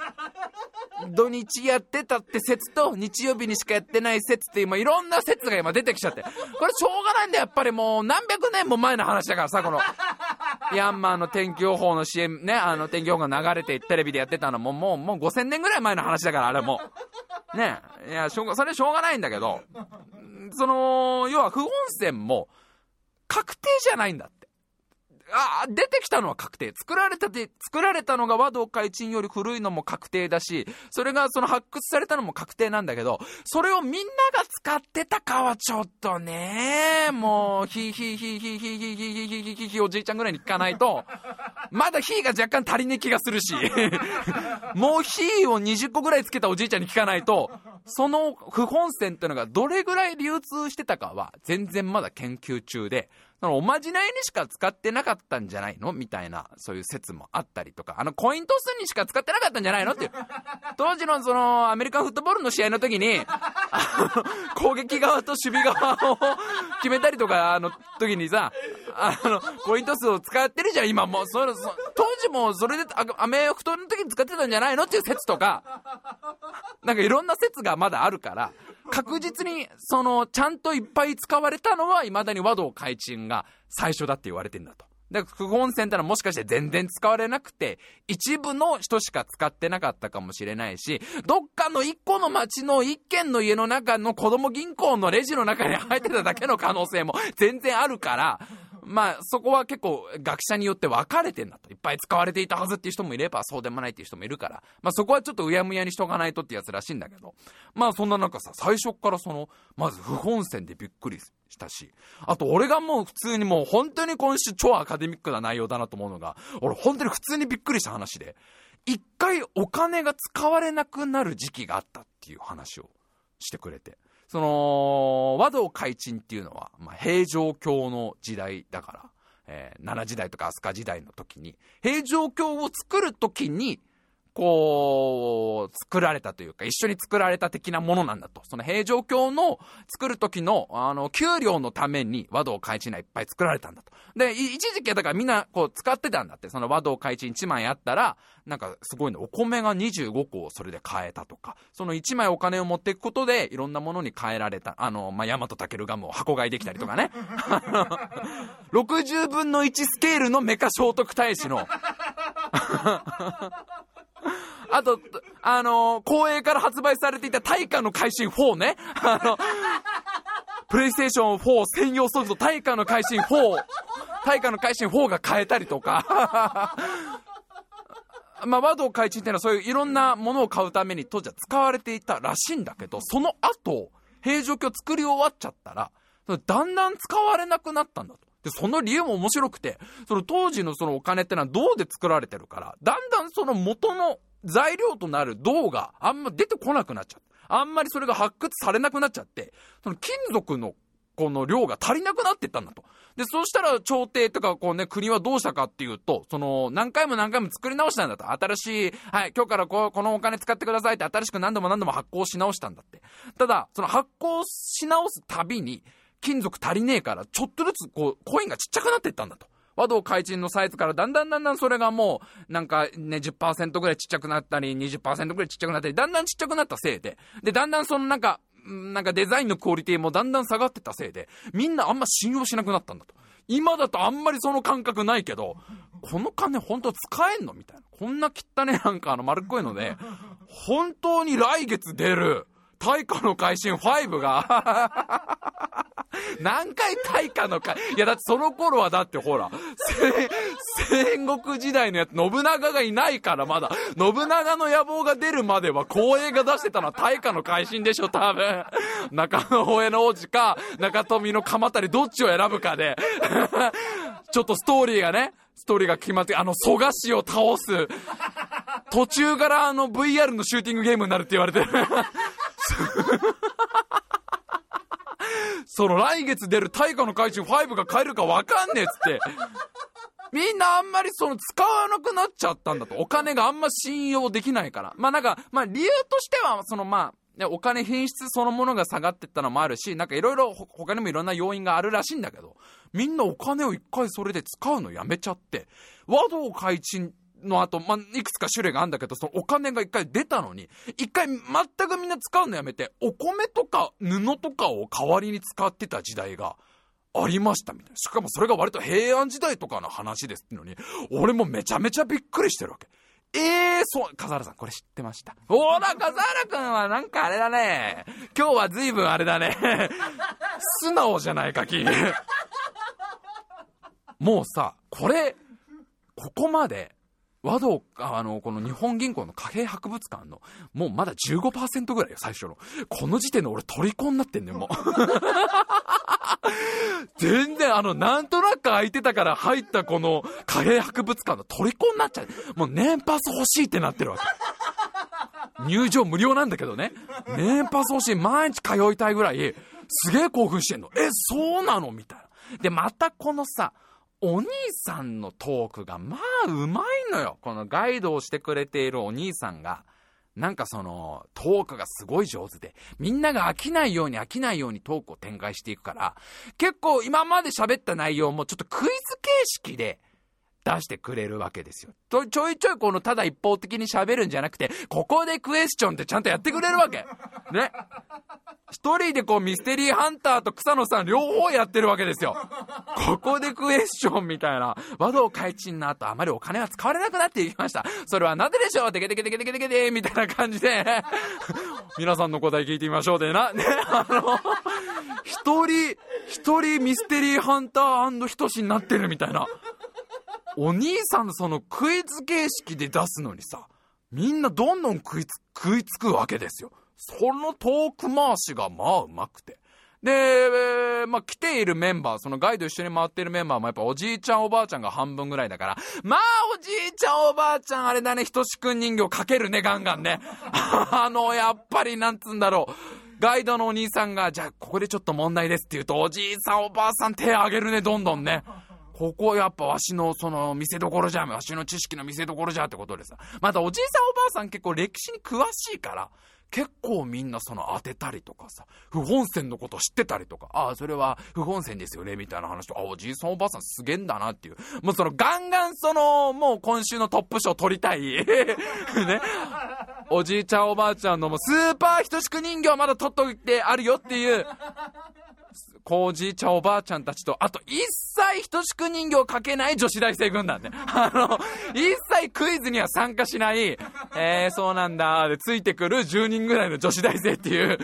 土日やってたって説と、日曜日にしかやってない説って今いろんな説が今出てきちゃって。これしょうがないんだよ、やっぱりもう何百年も前の話だからさ、この、ヤンマーまあの天気予報の CM ね、あの天気予報が流れてテレビでやってたのももう、もう5000年ぐらい前の話だから、あれも。ね。いや、しょ、それしょうがないんだけど、その、要は不本線も、確定じゃないんだって。あ、出てきたのは確定。作られたで、作られたのが和道開鎮より古いのも確定だし、それがその発掘されたのも確定なんだけど、それをみんなが使ってたかはちょっとね、もう、ひひひひひひひひひひひひおじいちゃんぐらいに聞かないと、まだひが若干足りねえ気がするし、もうひを20個ぐらいつけたおじいちゃんに聞かないと、その不本線っていうのがどれぐらい流通してたかは全然まだ研究中で、そのおまじないにしか使ってなかったんじゃないの？みたいな、そういう説もあったりとか、あのコイントスにしか使ってなかったんじゃないの？っていう。当時のそのアメリカンフットボールの試合の時に、攻撃側と守備側を決めたりとか、あの時にさ、あの、コイントスを使ってるじゃん、今も。う。それそ当時もそれでアメフトの時に使ってたんじゃないの？っていう説とか、なんかいろんな説がまだあるから、確実に、その、ちゃんといっぱい使われたのは、未だに和道開鎮が最初だって言われてんだと。だから、副本線ってのはもしかして全然使われなくて、一部の人しか使ってなかったかもしれないし、どっかの一個の町の一軒の家の中の子供銀行のレジの中に入ってただけの可能性も全然あるから、まあ、そこは結構学者によって分かれてんだと。いっぱい使われていたはずっていう人もいれば、そうでもないっていう人もいるから、まあそこはちょっとうやむやにしとかないとってやつらしいんだけど、まあそんな中さ、最初からその、まず不本線でびっくりしたし、あと俺がもう普通にもう本当に今週超アカデミックな内容だなと思うのが、俺本当に普通にびっくりした話で、一回お金が使われなくなる時期があったっていう話をしてくれて。その、和道開鎮っていうのは、まあ、平城京の時代だから、えー、奈良時代とか飛鳥時代の時に、平城京を作る時に、こう、作られたというか、一緒に作られた的なものなんだと。その平城京の作る時の、あの、給料のために和道開地内いっぱい作られたんだと。で、一時期はだからみんなこう使ってたんだって。その和道開地1枚あったら、なんかすごいの、お米が25個をそれで買えたとか、その1枚お金を持っていくことで、いろんなものに変えられた。あの、まあ、大和武ガムを箱買いできたりとかね。60分の1スケールのメカ聖徳太子のあと、あのー、光栄から発売されていた大化の改新4ね。あの、プレイステーション4専用ソフト大化の改新4大化の改新4が変えたりとかまあ、和道開陳っていうのはそういういろんなものを買うために当時は使われていたらしいんだけど、その後、平城京作り終わっちゃったら、だんだん使われなくなったんだと。で、その理由も面白くて、その当時のそのお金ってのは銅で作られてるから、だんだんその元の材料となる銅があんま出てこなくなっちゃう。あんまりそれが発掘されなくなっちゃって、その金属のこの量が足りなくなってったんだと。で、そうしたら朝廷とかこうね、国はどうしたかっていうと、その、何回も何回も作り直したんだと。新しい、はい、今日からここのお金使ってくださいって新しく何度も何度も発行し直したんだって。ただ、その発行し直すたびに、金属足りねえから、ちょっとずつこう、コインがちっちゃくなっていったんだと。和道開陳のサイズからだんだんだんだんそれがもう、なんかね、10%ぐらいちっちゃくなったり、20%ぐらいちっちゃくなったり、だんだんちっちゃくなったせいで、で、だんだんそのなんか、なんかデザインのクオリティもだんだん下がってたせいで、みんなあんま信用しなくなったんだと。今だとあんまりその感覚ないけど、この金本当使えんのみたいな。こんな汚ねなんかあの丸っこいので、本当に来月出る、大化の改新5が 何回大化の会いやだってその頃はだってほら、戦国時代のやつ、信長がいないからまだ、信長の野望が出るまでは光栄が出してたのは大化の改新でしょ、多分。中野大江の王子か、中富の鎌足りどっちを選ぶかで、ちょっとストーリーがね、ストーリーが決まって、あの、蘇我氏を倒す、途中からあの VR のシューティングゲームになるって言われてる。その来月出る大化の怪獣5が買えるかわかんねえっつって。みんなあんまりその使わなくなっちゃったんだと。お金があんま信用できないから。まあなんか、まあ理由としては、そのまあ、ねお金品質そのものが下がってったのもあるし、なんかいろいろ他にもいろんな要因があるらしいんだけど、みんなお金を一回それで使うのやめちゃって、和道開陳の後、まあ、いくつか種類があるんだけど、そのお金が一回出たのに、一回全くみんな使うのやめて、お米とか布とかを代わりに使ってた時代が、ありましたみたいな。しかもそれが割と平安時代とかの話ですってのに、俺もめちゃめちゃびっくりしてるわけ。ええー、そう、笠原さん、これ知ってました？ほら、笠原くんはなんかあれだね。今日は随分あれだね。素直じゃないか、君。もうさ、これ、ここまで、和道、あの、この日本銀行の貨幣博物館の、もうまだ15%ぐらいよ、最初の。この時点で俺虜になってんねん、もう。全然、あの、なんとなく空いてたから入ったこの貨幣博物館の虜になっちゃう。もう年パス欲しいってなってるわけ。入場無料なんだけどね。年パス欲しい。毎日通いたいぐらい、すげえ興奮してんの。え、そうなの？みたいな。で、またこのさ、お兄さんのトークがまあうまいのよ。このガイドをしてくれているお兄さんが、なんかその、トークがすごい上手で、みんなが飽きないように飽きないようにトークを展開していくから、結構今まで喋った内容もちょっとクイズ形式で、出してくれるわけですよ。と、ちょいちょいこのただ一方的に喋るんじゃなくて、ここでクエスチョンってちゃんとやってくれるわけ。ね。一人でこうミステリーハンターと草野さん両方やってるわけですよ。ここでクエスチョンみたいな。和道開陳の後あまりお金は使われなくなっていきました。それはなぜでしょうテケテケテケテケテケテみたいな感じで、皆さんの答え聞いてみましょうでな、ね、あの、一人、一人ミステリーハンターひとしになってるみたいな。お兄さんのそのクイズ形式で出すのにさ、みんなどんどん食いつ食いつくわけですよ。そのトーク回しがまあうまくて。で、まあ、来ているメンバー、そのガイド一緒に回っているメンバーもやっぱおじいちゃんおばあちゃんが半分ぐらいだから、まあおじいちゃんおばあちゃんあれだね、ひとしくん人形かけるね、ガンガンね。あの、やっぱりなんつうんだろう。ガイドのお兄さんが、じゃあここでちょっと問題ですって言うと、おじいさんおばあさん手挙げるね、どんどんね。ここやっぱわしのその見せ所じゃん、わしの知識の見せ所じゃってことでさ。またおじいさんおばあさん結構歴史に詳しいから、結構みんなその当てたりとかさ、不本線のこと知ってたりとか、ああ、それは不本線ですよね、みたいな話と、あ、おじいさんおばあさんすげえんだなっていう。もうそのガンガンその、もう今週のトップ賞取りたい。ね。おじいちゃんおばあちゃんのもうスーパーひとしく人形まだ取っといてあるよっていう、こうじいちゃんおばあちゃんたちと、あと一切等しく人形をかけない女子大生軍団ね。あの、一切クイズには参加しない、えー、そうなんだ、でついてくる10人ぐらいの女子大生っていう、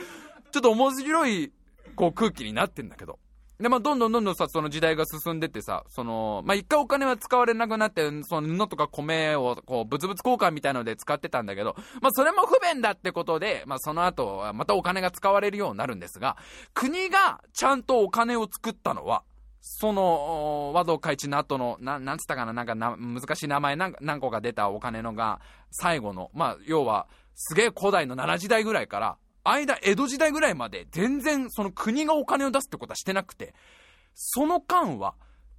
ちょっと面白い、こう空気になってんだけど。で、まあ、どんどんどんどんさ、その時代が進んでってさ、その、まあ、一回お金は使われなくなって、その布とか米を、こう、物々交換みたいので使ってたんだけど、まあ、それも不便だってことで、まあ、その後、またお金が使われるようになるんですが、国がちゃんとお金を作ったのは、その、和道開地の後の、な、なんつったかな、なんかな、難しい名前何何個か出たお金のが、最後の、まあ、要は、すげえ古代の奈良時代ぐらいから、間、江戸時代ぐらいまで全然その国がお金を出すってことはしてなくて、その間は、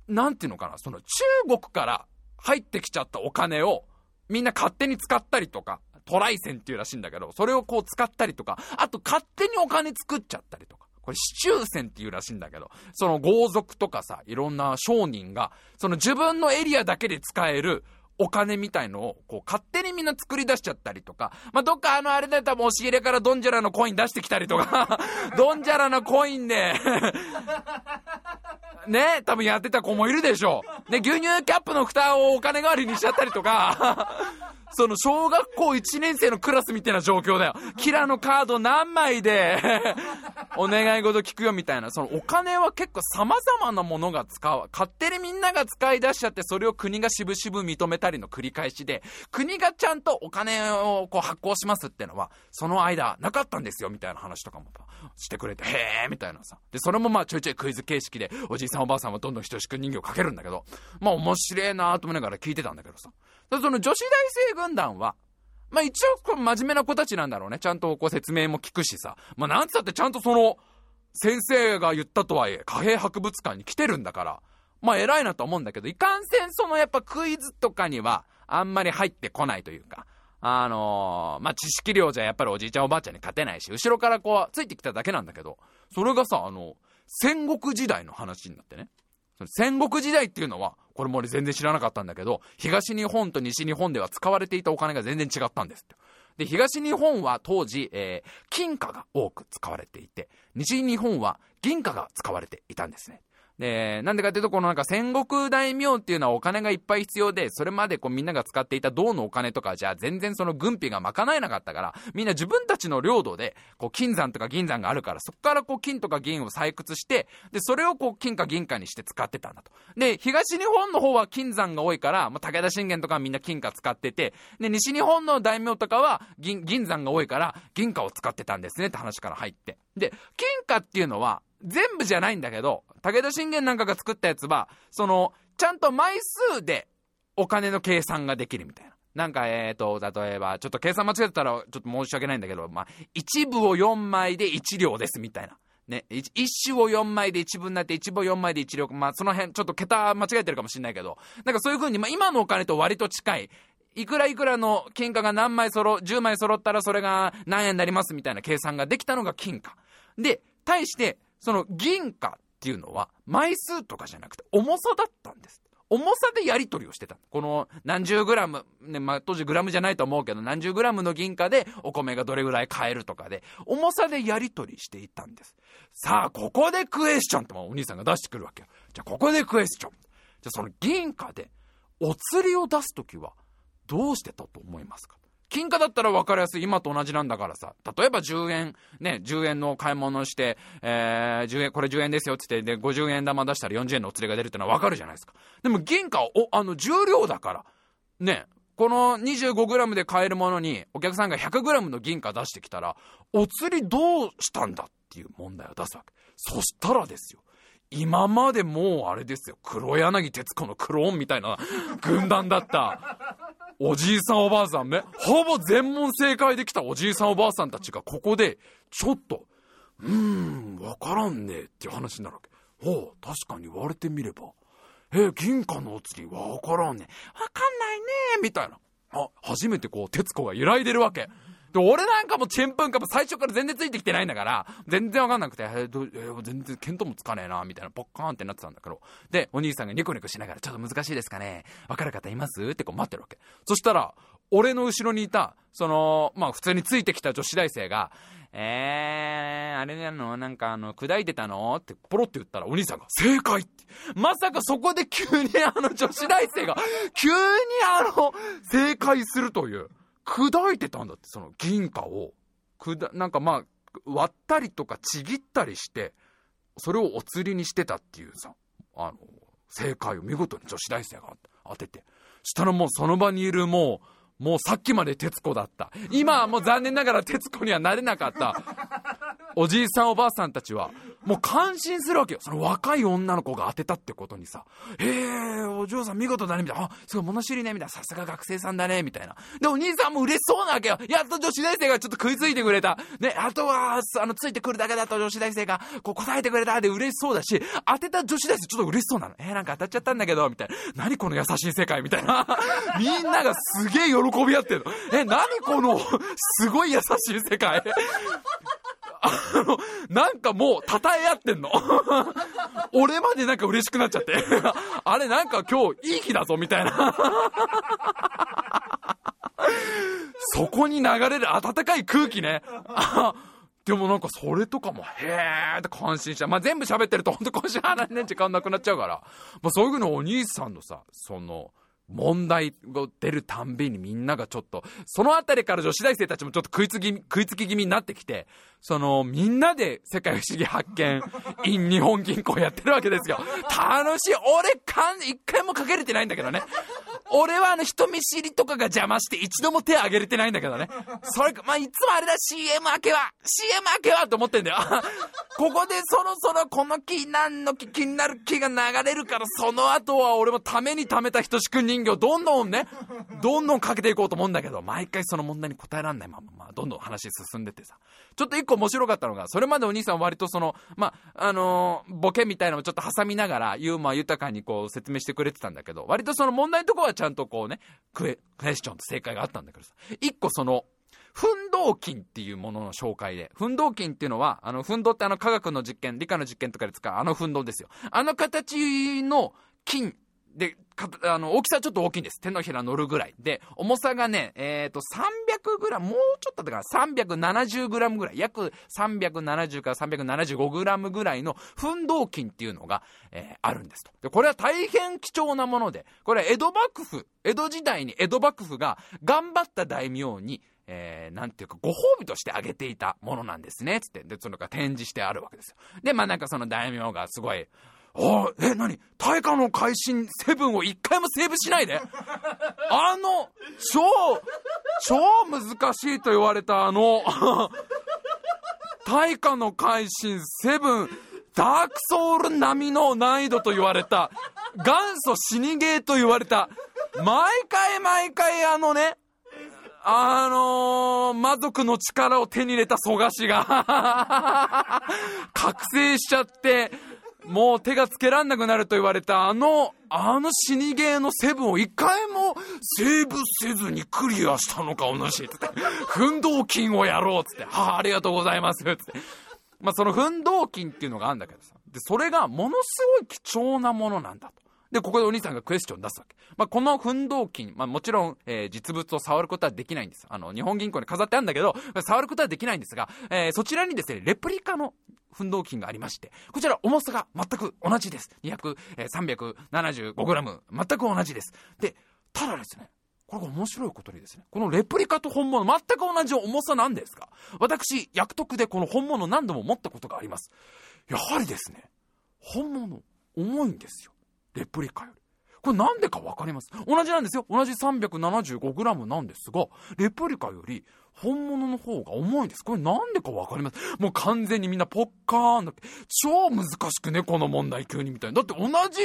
なんていうのかな、その中国から入ってきちゃったお金をみんな勝手に使ったりとか、トライセンっていうらしいんだけど、それをこう使ったりとか、あと勝手にお金作っちゃったりとか。これ、市中線っていうらしいんだけど、その豪族とかさ、いろんな商人が、その自分のエリアだけで使えるお金みたいのを、こう、勝手にみんな作り出しちゃったりとか、まあ、どっかあの、あれだったら押し入れからドンジャラのコイン出してきたりとか、ドンジャラのコインで ね、多分やってた子もいるでしょう。ね、牛乳キャップの蓋をお金代わりにしちゃったりとか、その小学校1年生のクラスみたいな状況だよ。キラのカード何枚で お願い事聞くよみたいな。そのお金は結構様々なものが使う。勝手にみんなが使い出しちゃって、それを国が渋々認めたりの繰り返しで、国がちゃんとお金をこう発行しますってのは、その間なかったんですよみたいな話とかもしてくれて、へーみたいなさ。で、それもまあちょいちょいクイズ形式で、おじいさんおばあさんはどんどん人しく人形かけるんだけど、まあ面白いなと思いながら聞いてたんだけどさ。その女子大生軍団は、まあ一応真面目な子たちなんだろうね。ちゃんとこう説明も聞くしさ。まあなんつったってちゃんとその、先生が言ったとはいえ、貨幣博物館に来てるんだから、まあ偉いなと思うんだけど、いかんせんそのやっぱクイズとかには、あんまり入ってこないというか、あのー、まあ、知識量じゃやっぱりおじいちゃんおばあちゃんに勝てないし、後ろからこう、ついてきただけなんだけど、それがさ、あの、戦国時代の話になってね。戦国時代っていうのは、これも俺全然知らなかったんだけど、東日本と西日本では使われていたお金が全然違ったんですで、東日本は当時、えー、金貨が多く使われていて、西日本は銀貨が使われていたんですね。で、なんでかっていうと、このなんか戦国大名っていうのはお金がいっぱい必要で、それまでこうみんなが使っていた銅のお金とかじゃ全然その軍費が賄えなかったから、みんな自分たちの領土で、こう金山とか銀山があるから、そこからこう金とか銀を採掘して、で、それをこう金か銀貨にして使ってたんだと。で、東日本の方は金山が多いから、まあ、武田信玄とかはみんな金貨使ってて、で、西日本の大名とかは銀、銀山が多いから、銀貨を使ってたんですねって話から入って。で、金貨っていうのは、全部じゃないんだけど、武田信玄なんかが作ったやつは、その、ちゃんと枚数でお金の計算ができるみたいな。なんか、えっ、ー、と、例えば、ちょっと計算間違えてたら、ちょっと申し訳ないんだけど、まあ、一部を4枚で1両ですみたいな。ね、一種を4枚で1分になって、一部を4枚で1両。まあ、その辺、ちょっと桁間違えてるかもしれないけど、なんかそういう風に、まあ、今のお金と割と近い、いくらいくらの金貨が何枚揃、10枚揃ったらそれが何円になりますみたいな計算ができたのが金貨。で、対して、その銀貨っていうのは枚数とかじゃなくて重さだったんです。重さでやり取りをしてた。この何十グラム、ね、まあ、当時グラムじゃないと思うけど、何十グラムの銀貨でお米がどれぐらい買えるとかで、重さでやり取りしていたんです。さあ、ここでクエスチョンってお兄さんが出してくるわけよ。じゃあ、ここでクエスチョン。じゃあ、その銀貨でお釣りを出すときは、どうしてたと思いますか？金貨だったら分かりやすい。今と同じなんだからさ。例えば10円、ね、10円の買い物して、えー、10円、これ10円ですよって言って、で、50円玉出したら40円のお釣りが出るってのは分かるじゃないですか。でも銀貨は、お、あの、重量だから、ね、この 25g で買えるものに、お客さんが 100g の銀貨出してきたら、お釣りどうしたんだっていう問題を出すわけ。そしたらですよ。今までもうあれですよ。黒柳徹子のクローンみたいな軍団だった。おじいさんおばあさんね、ほぼ全問正解できたおじいさんおばあさんたちがここで、ちょっと、うーん、わからんねえっていう話になるわけ。ほう、確かに言われてみれば。え銀貨のお釣りわからんねえ。わかんないねえ、みたいな。あ、初めてこう、徹子が揺らいでるわけ。で、俺なんかもチェンプンかも最初から全然ついてきてないんだから、全然わかんなくて、えー、どえー、全然見当もつかねえな、みたいな、ポッカーンってなってたんだけど。で、お兄さんがニコニコしながら、ちょっと難しいですかねわかる方います？ってこう待ってるわけ。そしたら、俺の後ろにいた、その、まあ普通についてきた女子大生が、えー、あれなの？なんかあの、砕いてたの？ってポロって言ったらお兄さんが、正解って。まさかそこで急にあの女子大生が、急にあの、正解するという。砕いてたんだって、その銀貨を。くだ、なんかまあ、割ったりとかちぎったりして、それをお釣りにしてたっていうさ、あの、正解を見事に女子大生が当てて。したらもうその場にいるもう、もうさっきまで徹子だった。今はもう残念ながら徹子にはなれなかった。おじいさんおばあさんたちは、もう感心するわけよ。その若い女の子が当てたってことにさ、へえ、お嬢さん見事だね、みたいな。あ、すごい物知りね、みたいな。さすが学生さんだね、みたいな。で、お兄さんも嬉しそうなわけよ。やっと女子大生がちょっと食いついてくれた。ね、あとは、あの、ついてくるだけだと女子大生が、こう答えてくれたで嬉しそうだし、当てた女子大生ちょっと嬉しそうなの。えー、なんか当たっちゃったんだけど、みたいな。何この優しい世界、みたいな。みんながすげえ喜喜び合ってるの？え、何この、すごい優しい世界？あの、なんかもう、称え合ってんの？俺までなんか嬉しくなっちゃって。あれなんか今日いい日だぞ、みたいな。そこに流れる暖かい空気ね。でもなんかそれとかも、へーって感心した。まあ、全部喋ってるとほんと今週話ね、時間なくなっちゃうから。まあ、そういうのお兄さんのさ、その、問題が出るたんびにみんながちょっと、そのあたりから女子大生たちもちょっと食いつき、食いつき気味になってきて、その、みんなで世界不思議発見、in 日本銀行やってるわけですよ。楽しい。俺、かん、一回もかけれてないんだけどね。俺はあの人見知りとかが邪魔して一度も手挙げれてないんだけどね。それか、まあ、いつもあれだ、CM 明けは !CM 明けはと思ってんだよ。ここでそろそろこの木、何の木、気になる木が流れるから、その後は俺もために貯めた人しく人形どんどんね、どんどんかけていこうと思うんだけど、毎回その問題に答えられないまま、まあ、どんどん話進んでってさ。ちょっと一個面白かったのが、それまでお兄さん割とその、まあ、あのー、ボケみたいなのをちょっと挟みながら、ユーモア豊かにこう説明してくれてたんだけど、割とその問題のとこはちゃんとこうね、クエ、クエスチョンと正解があったんだけどさ、一個その、奮動筋っていうものの紹介で、奮動筋っていうのは、あの、奮動ってあの科学の実験、理科の実験とかで使うあの奮動ですよ。あの形の筋で、あの、大きさはちょっと大きいんです。手のひら乗るぐらい。で、重さがね、えっ、ー、と、300グラム、もうちょっとだから370グラムぐらい、約370から375グラムぐらいの奮動筋っていうのが、えー、あるんですと。で、これは大変貴重なもので、これは江戸幕府、江戸時代に江戸幕府が頑張った大名に、えー、なんていうか、ご褒美としてあげていたものなんですね、つって。で、そのが展示してあるわけですよ。で、まあなんかその大名がすごい、あ、え、なに大化の改新セブンを一回もセーブしないで？あの、超、超難しいと言われたあの、大化の改新セブン、ダークソウル並みの難易度と言われた、元祖死にゲーと言われた、毎回毎回あのね、あのー、魔族の力を手に入れた蘇我氏が 覚醒しちゃって、もう手がつけらんなくなると言われたあの、あの死にゲーのセブンを一回もセーブせずにクリアしたのか、お主。つって。奮闘金をやろう。つって。はあ、ありがとうございます。つって。まあ、その奮闘金っていうのがあるんだけどさ。で、それがものすごい貴重なものなんだと。で、ここでお兄さんがクエスチョン出すわけ。まあ、この奮闘金、まあ、もちろん、えー、実物を触ることはできないんです。あの、日本銀行に飾ってあるんだけど、触ることはできないんですが、えー、そちらにですね、レプリカの奮闘金がありまして、こちら重さが全く同じです。200、えー、375g、全く同じです。で、ただですね、これが面白いことにですね、このレプリカと本物、全く同じ重さなんですが、私、薬徳でこの本物何度も持ったことがあります。やはりですね、本物、重いんですよ。レプリカより。これなんでかわかります？同じなんですよ。同じ 375g なんですが、レプリカより本物の方が重いんです。これなんでかわかります？もう完全にみんなポッカーンだって。超難しくね、この問題急にみたいな。だって同じ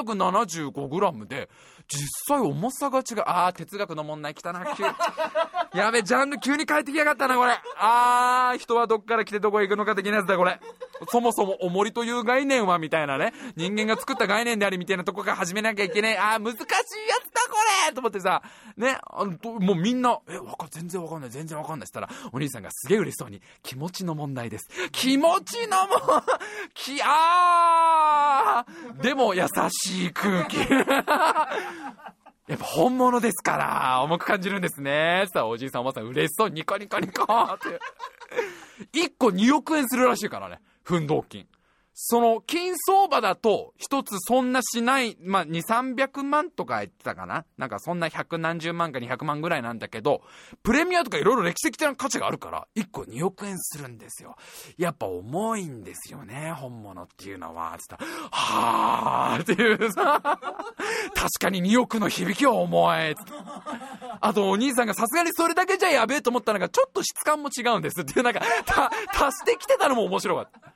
375g で、実際重さが違う。あー、哲学の問題来たな、急。やべ、ジャンル急に変えてきやがったな、これ。あー、人はどっから来てどこへ行くのか的なやつだ、これ。そもそも重りという概念は、みたいなね。人間が作った概念であり、みたいなとこから始めなきゃいけない。あー、難しいやつだ、これと思ってさ、ね、あのもうみんな、え、わか、全然わかんない、全然わかんない。したら、お兄さんがすげえ嬉しそうに、気持ちの問題です。気持ちのも、き、あーでも優しい空気。やっぱ本物ですから、重く感じるんですね。さあ、おじいさんおばさん嬉しそう、ニコニコニコって。1個2億円するらしいからね。奮闘金。その、金相場だと、一つそんなしない、まあ、2、300万とか言ってたかな？なんかそんな百何十万か200万ぐらいなんだけど、プレミアとかいろいろ歴史的な価値があるから、1個2億円するんですよ。やっぱ重いんですよね、本物っていうのは。つったら、はーっていうさ、確かに2億の響きは重い。あとお兄さんがさすがにそれだけじゃやべえと思ったのが、ちょっと質感も違うんですっていう、なんか、足してきてたのも面白かった。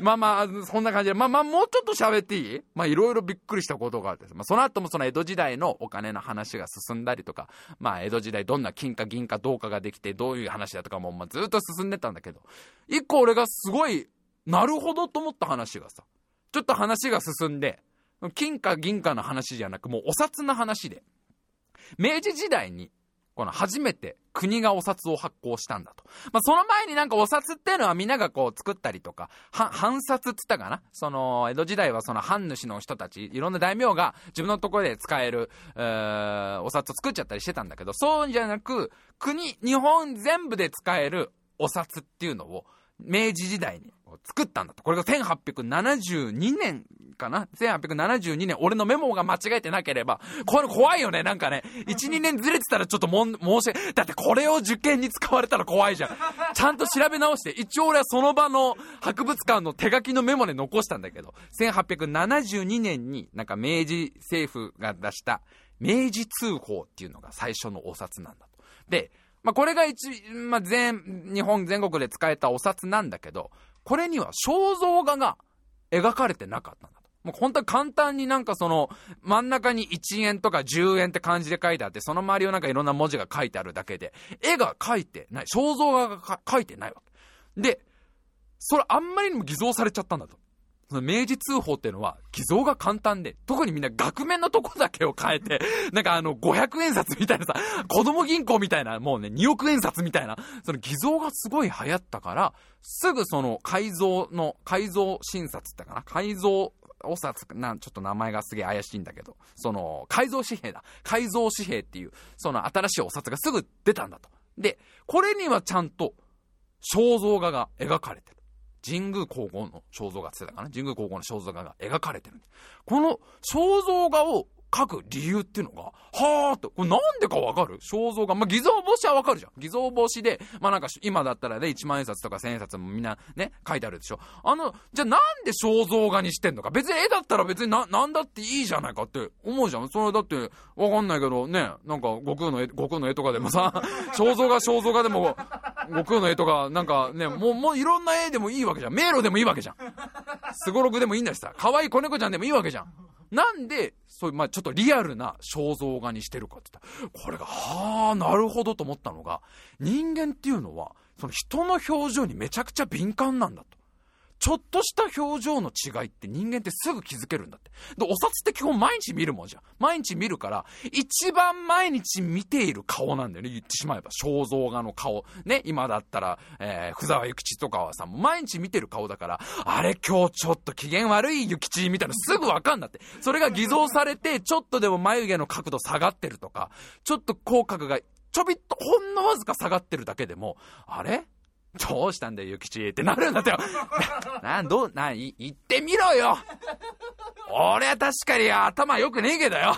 まあまあ、そんな感じで、まあまあ、もうちょっと喋っていい？まあ、いろいろびっくりしたことがあって、まあ、その後もその江戸時代のお金の話が進んだりとか、まあ、江戸時代どんな金か銀か銅貨ができて、どういう話だとかも、まあ、ずっと進んでたんだけど、一個俺がすごい、なるほどと思った話がさ、ちょっと話が進んで、金か銀かの話じゃなく、もうお札の話で、明治時代にこの初めて国がお札を発行したんだと。まあ、その前になんかお札っていうのはみんながこう作ったりとか、藩札っつったかな？その、江戸時代はその藩主の人たち、いろんな大名が自分のところで使える、えー、お札を作っちゃったりしてたんだけど、そうじゃなく、国、日本全部で使えるお札っていうのを、明治時代に作ったんだと。これが1872年かな ?1872 年、俺のメモが間違えてなければ、これ怖いよね、なんかね。1、2年ずれてたらちょっともん、申しだってこれを受験に使われたら怖いじゃん。ちゃんと調べ直して、一応俺はその場の博物館の手書きのメモで残したんだけど、1872年になんか明治政府が出した明治通報っていうのが最初のお札なんだと。で、まあ、これが一、まあ、全、日本全国で使えたお札なんだけど、これには肖像画が描かれてなかったんだと。もう本当は簡単になんかその、真ん中に1円とか10円って漢字で書いてあって、その周りをなんかいろんな文字が書いてあるだけで、絵が描いてない、肖像画が描いてないわけ。で、それあんまりにも偽造されちゃったんだと。その明治通報っていうのは偽造が簡単で、特にみんな額面のとこだけを変えて、なんかあの500円札みたいなさ、子供銀行みたいな、もうね、2億円札みたいな、その偽造がすごい流行ったから、すぐその改造の、改造診察ってかな改造お札、なん、ちょっと名前がすげえ怪しいんだけど、その、改造紙幣だ。改造紙幣っていう、その新しいお札がすぐ出たんだと。で、これにはちゃんと、肖像画が描かれてる。神宮高校の肖像画って言ってたかな神宮高校の肖像画が描かれてる。この肖像画を書く理由っていうのが、はーっと、これなんでかわかる？肖像画。まあ、偽造防止はわかるじゃん。偽造防止で、まあ、なんか、今だったらね、1万円札とか1000円札もみんなね、書いてあるでしょ。あの、じゃあなんで肖像画にしてんのか？別に絵だったら別にな、なんだっていいじゃないかって思うじゃん。それだって、わかんないけど、ね、なんか、悟空の絵、悟空の絵とかでもさ、肖像画肖像画でも、悟空の絵とか、なんかね、もう、もういろんな絵でもいいわけじゃん。迷路でもいいわけじゃん。すごろくでもいいんだしさ、可愛い子猫ちゃんでもいいわけじゃん。なんで、そういう、まあちょっとリアルな肖像画にしてるかって言ったら、これが、はあ、なるほどと思ったのが、人間っていうのは、その人の表情にめちゃくちゃ敏感なんだと。ちょっとした表情の違いって人間ってすぐ気づけるんだって。で、お札って基本毎日見るもんじゃん。毎日見るから、一番毎日見ている顔なんだよね。言ってしまえば。肖像画の顔。ね、今だったら、えー、福沢諭吉とかはさ、毎日見てる顔だから、あれ今日ちょっと機嫌悪い諭吉みたいなすぐわかんだって。それが偽造されて、ちょっとでも眉毛の角度下がってるとか、ちょっと口角がちょびっとほんのわずか下がってるだけでも、あれ？どうしたんだよ、ゆきちってなるんだってよ。なん、どう、な、い、言ってみろよ俺は確かに頭良くねえけどよ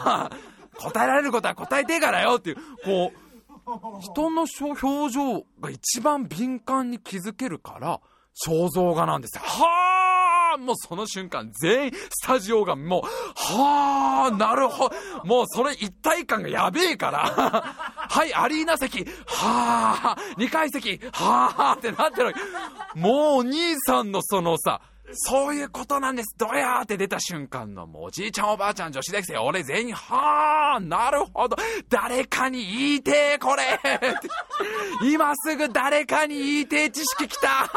答えられることは答えてえからよっていう、こう、人の表情が一番敏感に気づけるから、肖像画なんですよ。はあもうその瞬間、全員、スタジオがもう、はあ、なるほど。もうそれ一体感がやべえから。はい、アリーナ席、はあ、二階席、はあってなってる。もうお兄さんのそのさ、そういうことなんです。どやーって出た瞬間の、もうおじいちゃんおばあちゃん女子大生、俺全員、はあ、なるほど。誰かに言いてー、これ。今すぐ誰かに言いてー知識きた。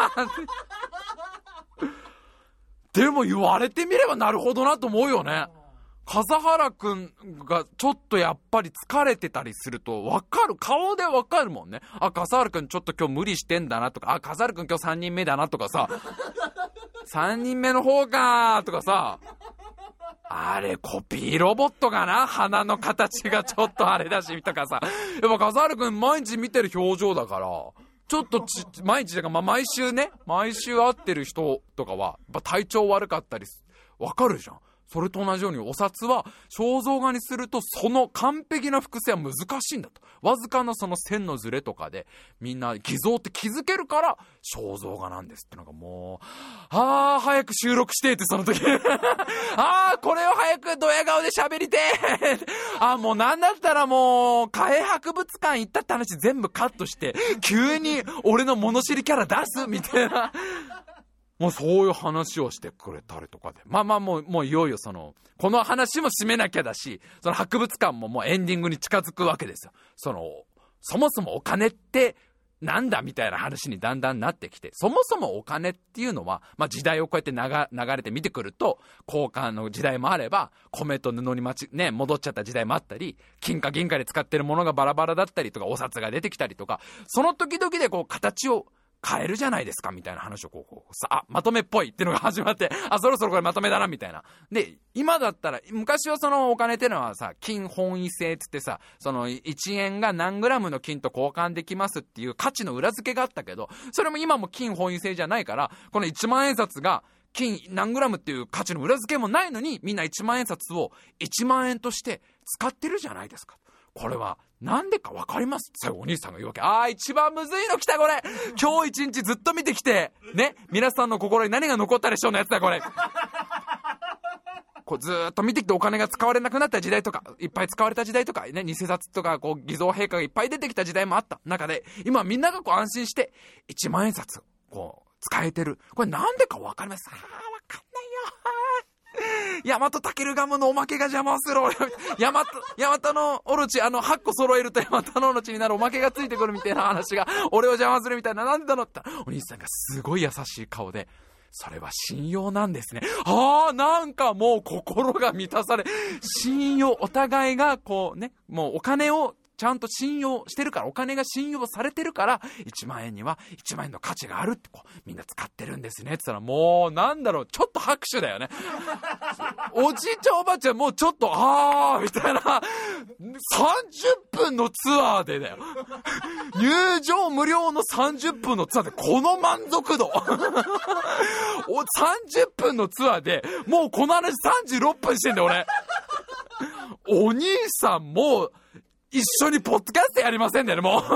でも言われてみればなるほどなと思うよね。笠原くんがちょっとやっぱり疲れてたりするとわかる。顔でわかるもんね。あ、笠原くんちょっと今日無理してんだなとか、あ、笠原くん今日3人目だなとかさ、3人目の方かとかさ、あれ、コピーロボットかな？鼻の形がちょっとあれだし、とかさ。やっぱ笠原くん毎日見てる表情だから、ちょっとち、毎日だから、まあ、毎週ね、毎週会ってる人とかは、やっぱ体調悪かったりわかるじゃん。それと同じようにお札は肖像画にするとその完璧な複製は難しいんだと。わずかなその線のズレとかでみんな偽造って気づけるから肖像画なんですってのがもう、ああ、早く収録してってその時。ああ、これを早くドヤ顔で喋りて ああ、もうなんだったらもう、火炎博物館行ったって話全部カットして、急に俺の物知りキャラ出すみたいな。もうそういう話をしてくれたりとかで。まあまあもう、もういよいよその、この話も締めなきゃだし、その博物館ももうエンディングに近づくわけですよ。その、そもそもお金ってなんだみたいな話にだんだんなってきて、そもそもお金っていうのは、まあ時代をこうやって流れて見てくると、交換の時代もあれば、米と布にまち、ね、戻っちゃった時代もあったり、金貨銀貨で使ってるものがバラバラだったりとか、お札が出てきたりとか、その時々でこう形を変えるじゃないですか、みたいな話をこう、こうさあ、まとめっぽいっていうのが始まって、あ、そろそろこれまとめだな、みたいな。で、今だったら、昔はそのお金っていうのはさ、金本位制つってさ、その1円が何グラムの金と交換できますっていう価値の裏付けがあったけど、それも今も金本位制じゃないから、この1万円札が、金何グラムっていう価値の裏付けもないのに、みんな1万円札を1万円として使ってるじゃないですか。これは、なんでかわかります？最後お兄さんが言うわけ。あー、一番むずいの来たこれ。今日一日ずっと見てきて、ね、皆さんの心に何が残ったでしょうのやつだこれ。こうずーっと見てきてお金が使われなくなった時代とか、いっぱい使われた時代とか、ね、偽札とか、こう、偽造陛下がいっぱい出てきた時代もあった。中で、今みんながこう安心して、1万円札、こう、使えてる。これなんでかわかります？あー、わかんないよ。ヤマトタケルガムのおまけが邪魔をする俺。ヤマト、ヤマタのオロチ、あの、8個揃えるとヤマタのオロチになるおまけがついてくるみたいな話が、俺を邪魔するみたいな、なんだろってお兄さんがすごい優しい顔で、それは信用なんですね。ああ、なんかもう心が満たされ、信用、お互いがこうね、もうお金をちゃんと信用してるから、お金が信用されてるから、1万円には1万円の価値があるってこう、みんな使ってるんですね。って言ったら、もう、なんだろう、ちょっと拍手だよね。おじいちゃんおばあちゃん、もうちょっと、あー、みたいな、30分のツアーでだよ。入場無料の30分のツアーで、この満足度。お30分のツアーで、もうこの話36分してんだよ、俺。お兄さんもう、一緒にポッドキャストやりませんね、もう。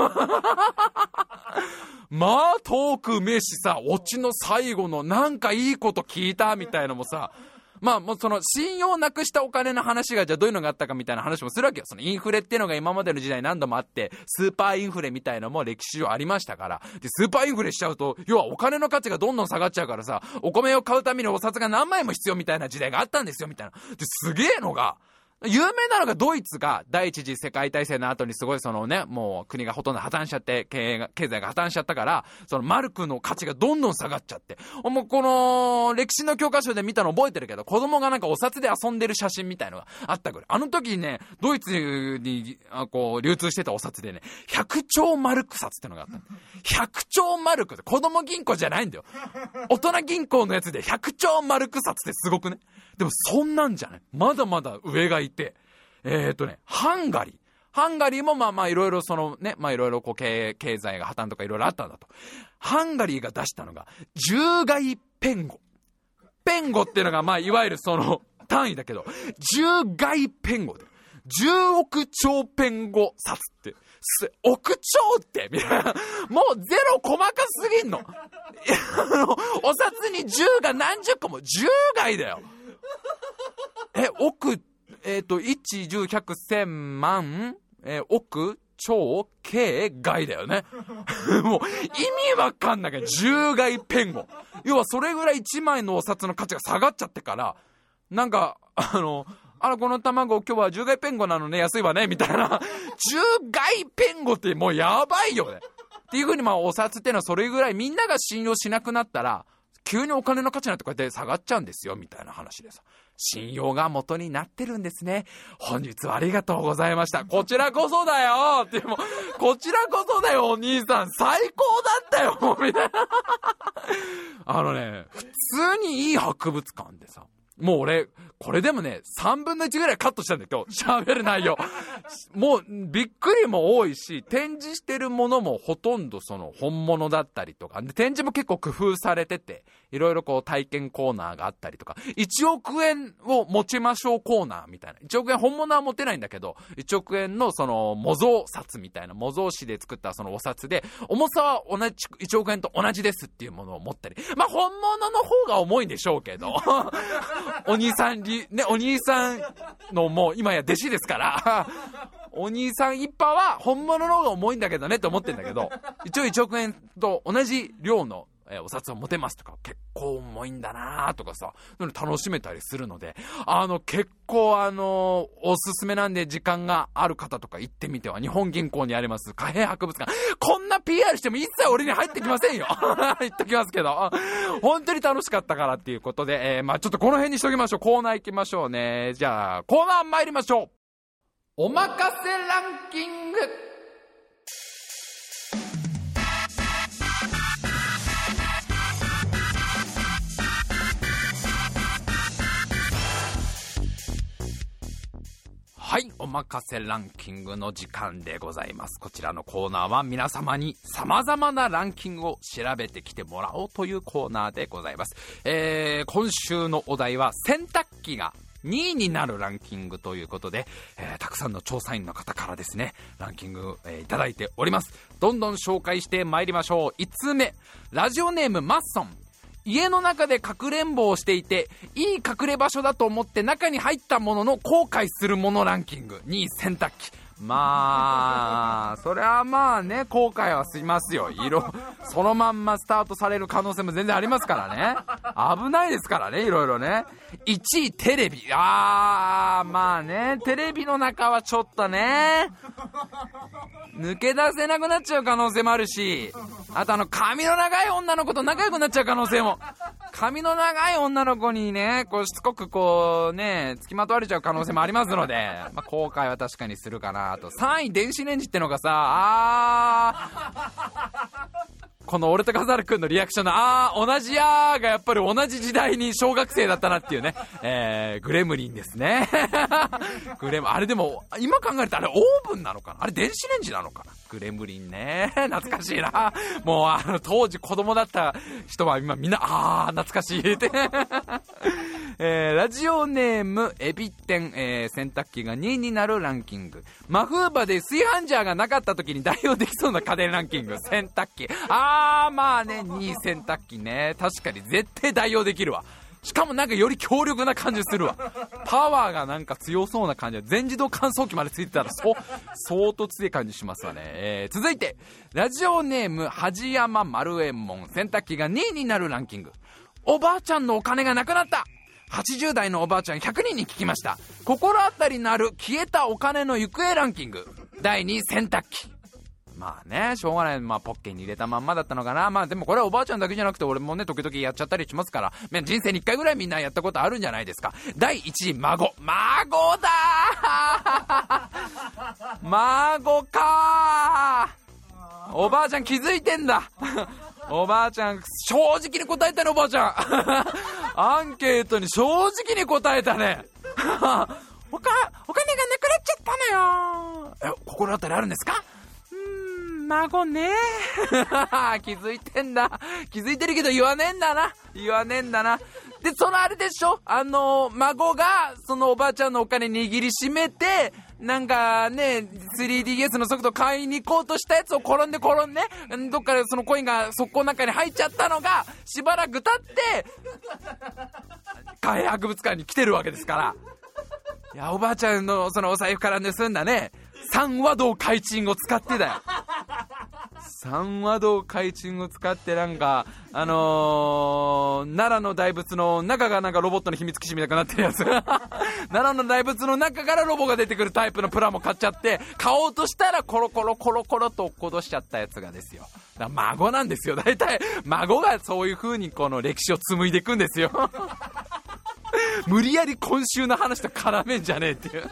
まあ、トーク名詞さ、オチの最後のなんかいいこと聞いたみたいのもさ、まあもうその信用なくしたお金の話がじゃあどういうのがあったかみたいな話もするわけよ。そのインフレっていうのが今までの時代何度もあって、スーパーインフレみたいのも歴史上ありましたから。で、スーパーインフレしちゃうと、要はお金の価値がどんどん下がっちゃうからさ、お米を買うためにお札が何枚も必要みたいな時代があったんですよ、みたいな。で、すげえのが、有名なのがドイツが第一次世界大戦の後にすごいそのね、もう国がほとんど破綻しちゃって、経営が、経済が破綻しちゃったから、そのマルクの価値がどんどん下がっちゃって。もうこの歴史の教科書で見たの覚えてるけど、子供がなんかお札で遊んでる写真みたいのがあったぐらい。あの時にね、ドイツに、こう、流通してたお札でね、100兆マルク札ってのがあった。100兆マルクって子供銀行じゃないんだよ。大人銀行のやつで100兆マルク札ってすごくね？でもそんなんじゃないまだまだ上がいて、えっ、ー、とね、ハンガリー。ハンガリーもまあまあいろいろそのね、まあいろいろこう経経済が破綻とかいろいろあったんだと。ハンガリーが出したのが、10害ペンゴ。ペンゴっていうのがまあいわゆるその単位だけど、10害ペンゴで。10億兆ペンゴ札って。す億兆って？みたいな。もうゼロ細かすぎんの。あの、お札に10が何十個も10害だよ。え、億、えっ、ー、と、1、10、100、1000万、えー、億、超、軽、外だよね。もう、意味わかんないけど、10外ペンゴ。要はそれぐらい1枚のお札の価値が下がっちゃってから、なんか、あの、あら、この卵今日は10外ペンゴなのね、安いわね、みたいな。10外ペンゴってもうやばいよね。っていう風にまあお札っていうのはそれぐらいみんなが信用しなくなったら、急にお金の価値なんてこうやって下がっちゃうんですよ、みたいな話でさ。信用が元になってるんですね。本日はありがとうございました。こちらこそだよってもう、こちらこそだよ、お兄さん。最高だったよ、みたいな。あのね、普通にいい博物館でさ、もう俺、これでもね、3分の1ぐらいカットしたんだよ、今日。喋る内容。もう、びっくりも多いし、展示してるものもほとんどその本物だったりとか、で展示も結構工夫されてて、いろいろこう体験コーナーがあったりとか、1億円を持ちましょうコーナーみたいな。1億円本物は持てないんだけど、1億円のその模造札みたいな、模造紙で作ったそのお札で、重さは同じ、1億円と同じですっていうものを持ったり。まあ本物の方が重いんでしょうけど、お兄さんり、ね、お兄さんのもう今や弟子ですから、お兄さん一派は本物の方が重いんだけどねって思ってんだけど、一応1億円と同じ量のえお札を持てますとか、結構重いんだなとかさ、楽しめたりするので、あの、結構あの、おすすめなんで時間がある方とか行ってみては、日本銀行にあります貨幣博物館、こんな PR しても一切俺に入ってきませんよ 言っときますけど、本当に楽しかったからっていうことで、えー、まあちょっとこの辺にしときましょう。コーナー行きましょうね。じゃあ、コーナー参りましょう。おまかせランキングはい、おまかせランキングの時間でございます。こちらのコーナーは皆様に様々なランキングを調べてきてもらおうというコーナーでございます。えー、今週のお題は洗濯機が2位になるランキングということで、えー、たくさんの調査員の方からですね、ランキング、えー、いただいております。どんどん紹介してまいりましょう。5つ目、ラジオネームマッソン。家の中でかくれんぼをしていて、いい隠れ場所だと思って中に入ったものの後悔するものランキング。2位洗濯機。まあ、それはまあね、後悔はしますよ。色、そのまんまスタートされる可能性も全然ありますからね。危ないですからね、いろいろね。1位、テレビ。あー、まあね、テレビの中はちょっとね、抜け出せなくなっちゃう可能性もあるし、あとあの、髪の長い女の子と仲良くなっちゃう可能性も。髪の長い女の子にね、こうしつこくこうね、付きまとわれちゃう可能性もありますので、まあ、後悔は確かにするかなと。3位、電子レンジってのがさ、あ、この俺とカザル君のリアクションの、あー、同じやーがやっぱり同じ時代に小学生だったなっていうね、えー、グレムリンですね。グレム、あれでも、今考えるとあれオーブンなのかな？あれ電子レンジなのかな？グレムリンね。懐かしいな。もうあの、当時子供だった人は今みんな、あー、懐かしいって。えー、ラジオネーム、エビ天、えー、洗濯機が2位になるランキング。マフーバで炊飯ジャーがなかった時に 代用できそうな家電ランキング。洗濯機。あー、まあね、2位洗濯機ね。確かに絶対代用できるわ。しかもなんかより強力な感じするわ。パワーがなんか強そうな感じ全自動乾燥機までついてたら、そ、相当強い感じしますわね。えー、続いて、ラジオネーム、はじやま丸右衛門、洗濯機が2位になるランキング。おばあちゃんのお金がなくなった80代のおばあちゃん100人に聞きました。心当たりのある消えたお金の行方ランキング。第2位、洗濯機。まあね、しょうがない。まあ、ポッケに入れたまんまだったのかな。まあ、でもこれはおばあちゃんだけじゃなくて、俺もね、時々やっちゃったりしますから、人生に一回ぐらいみんなやったことあるんじゃないですか。第1位、孫。孫だー 孫かー おばあちゃん気づいてんだおばあちゃん、正直に答えたね、おばあちゃん。アンケートに正直に答えたね。おか、お金がなくなっちゃったのよ。え、心当たりあるんですか？うーん、孫ね。気づいてんだ。気づいてるけど言わねえんだな。言わねえんだな。で、そのあれでしょ？あの、孫が、そのおばあちゃんのお金握りしめて、なんかね、3DS の速度買いに行こうとしたやつを転んで転んで、どっかでそのコインが速攻の中に入っちゃったのが、しばらく経って、海博物館に来てるわけですから。いや、おばあちゃんのそのお財布から盗んだね、三和道開珍を使ってだよ。三和道海鎮を使ってなんか、あのー、奈良の大仏の中がなんかロボットの秘密基地みたいになってるやつ。奈良の大仏の中からロボが出てくるタイプのプラも買っちゃって、買おうとしたらコロコロコロコロと落っことしちゃったやつがですよ。だ孫なんですよ。大体、孫がそういう風にこの歴史を紡いでいくんですよ。無理やり今週の話と絡めんじゃねえっていう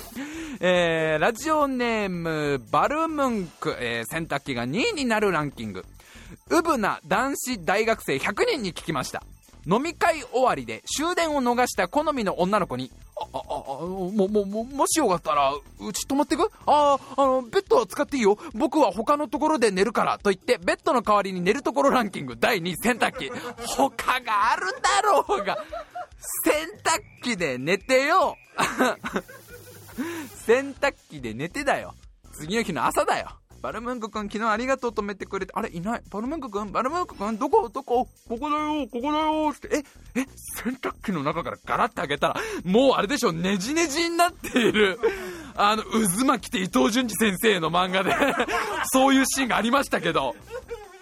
えー、ラジオネーム、バルムンク、えー、洗濯機が2位になるランキング。ウブな男子大学生100人に聞きました。飲み会終わりで終電を逃した好みの女の子に、あ、あ、あ、も、も、も、もしよかったら、うち泊まってく？ああ、あの、ベッドは使っていいよ。僕は他のところで寝るから。と言って、ベッドの代わりに寝るところランキング第2位洗濯機。他があるだろうが。洗濯機で寝てよ 洗濯機で寝てだよ。次の日の朝だよ。バルムンク君昨日ありがとう止めてくれて、あれいない。バルムンク君？バルムンク君？どこ？どこ？ここだよここだよって、え、え、洗濯機の中からガラッて開けたら、もうあれでしょ、ねじねじになっている。あの、渦巻きって伊藤淳二先生の漫画で そういうシーンがありましたけど、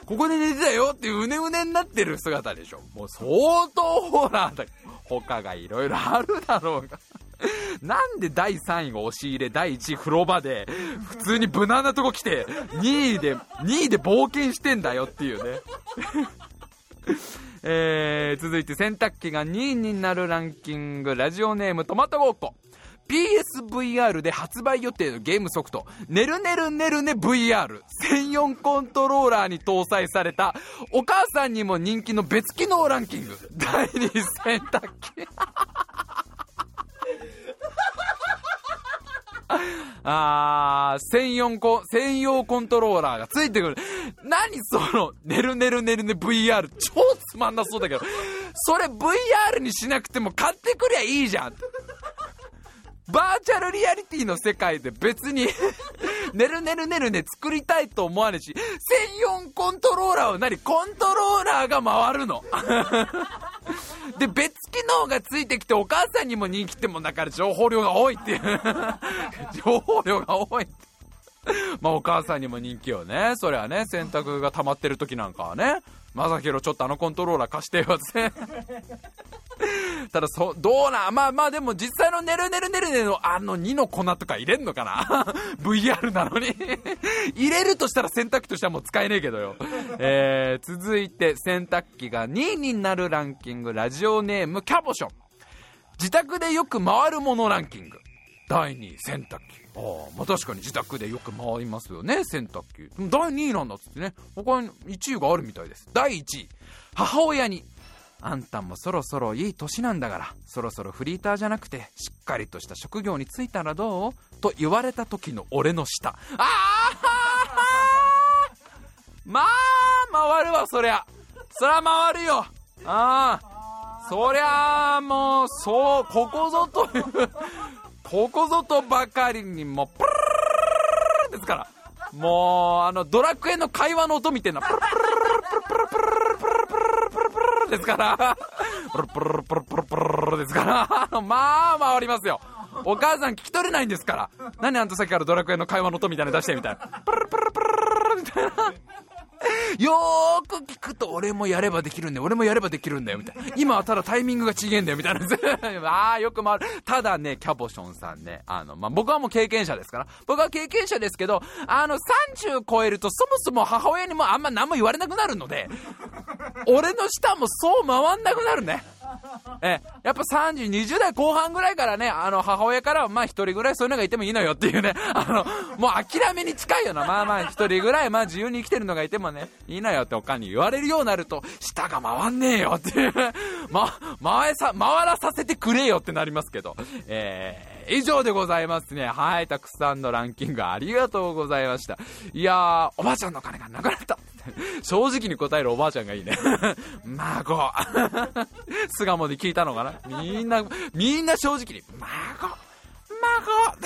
ここで寝てたよっていううねうねになってる姿でしょ。もう相当ホラーだ。他がいろいろあるだろうが。なんで第3位が押し入れ、第1位風呂場で、普通に無難なとこ来て、2位で、2位で冒険してんだよっていうね。えー、続いて洗濯機が2位になるランキング、ラジオネームトマトゴーコ。PSVR で発売予定のゲームソフト、ねるねるねるね VR 専用コントローラーに搭載された、お母さんにも人気の別機能ランキング、第2位洗濯機。あー、専用コ、専用コントローラーがついてくる。何その、ねるねるねるね VR。超つまんなそうだけど。それ VR にしなくても買ってくりゃいいじゃん。バーチャルリアリティの世界で別にねるねるねるね作りたいと思わねえし、専用コントローラーを何コントローラーが回るので、別機能がついてきてお母さんにも人気ってもんだから情報量が多いっていう 情報量が多いまあお母さんにも人気よね。それはね、洗濯が溜まってる時なんかはね。まさひろちょっとあのコントローラー貸してよって ただそ、どうな、まあまあでも実際のねるねるねるねのあの2の粉とか入れんのかな ?VR なのに 入れるとしたら洗濯機としてはもう使えねえけどよ。えー、続いて洗濯機が2位になるランキング、ラジオネームキャボション。自宅でよく回るものランキング。第2位、洗濯機。ああ、まあ確かに自宅でよく回りますよね、洗濯機。第2位なんだっつってね。他に1位があるみたいです。第1位、母親にあんたもそろそろいい年なんだから、そろそろフリーターじゃなくて、しっかりとした職業に就いたらどう？と言われた時の俺の舌。ああまあ、回るわ、そりゃ。そりゃ回るよ。ああ。そりゃあもう、そう、ここぞというここぞとばかりにもう、プルルルルですから。もう、あの、ドラクエの会話の音みたいな、プルプルルルプルプルルルプルですから、プルプルプルプルプルですから、まあ回りますよ。お母さん聞き取れないんですから。何あんたさっきからドラクエの会話の音みたいなの出してみたいな。プルプルプルみたいな。よーく聞くと俺もやればできるんだよ、俺もやればできるんだよ、みたいな。今はただタイミングが違えんだよ、みたいな。ああ、よく回る。ただね、キャボションさんね、あの、まあ、僕はもう経験者ですから。僕は経験者ですけど、あの、30超えるとそもそも母親にもあんま何も言われなくなるので、俺の舌もそう回んなくなるね。え、やっぱ30、20代後半ぐらいからね、あの、母親からは、まあ一人ぐらいそういうのがいてもいいのよっていうね、あの、もう諦めに近いよな。まあまあ一人ぐらい、まあ自由に生きてるのがいてもね、いいのよっておかんに言われるようになると、舌が回んねえよっていう、ま、回さ、回らさせてくれよってなりますけど、えー、以上でございますね。はい、たくさんのランキングありがとうございました。いやー、おばあちゃんの金がなくなった。正直に答えるおばあちゃんがいいね。孫。巣鴨で聞いたのかな？みんな、みんな正直に、孫。孫、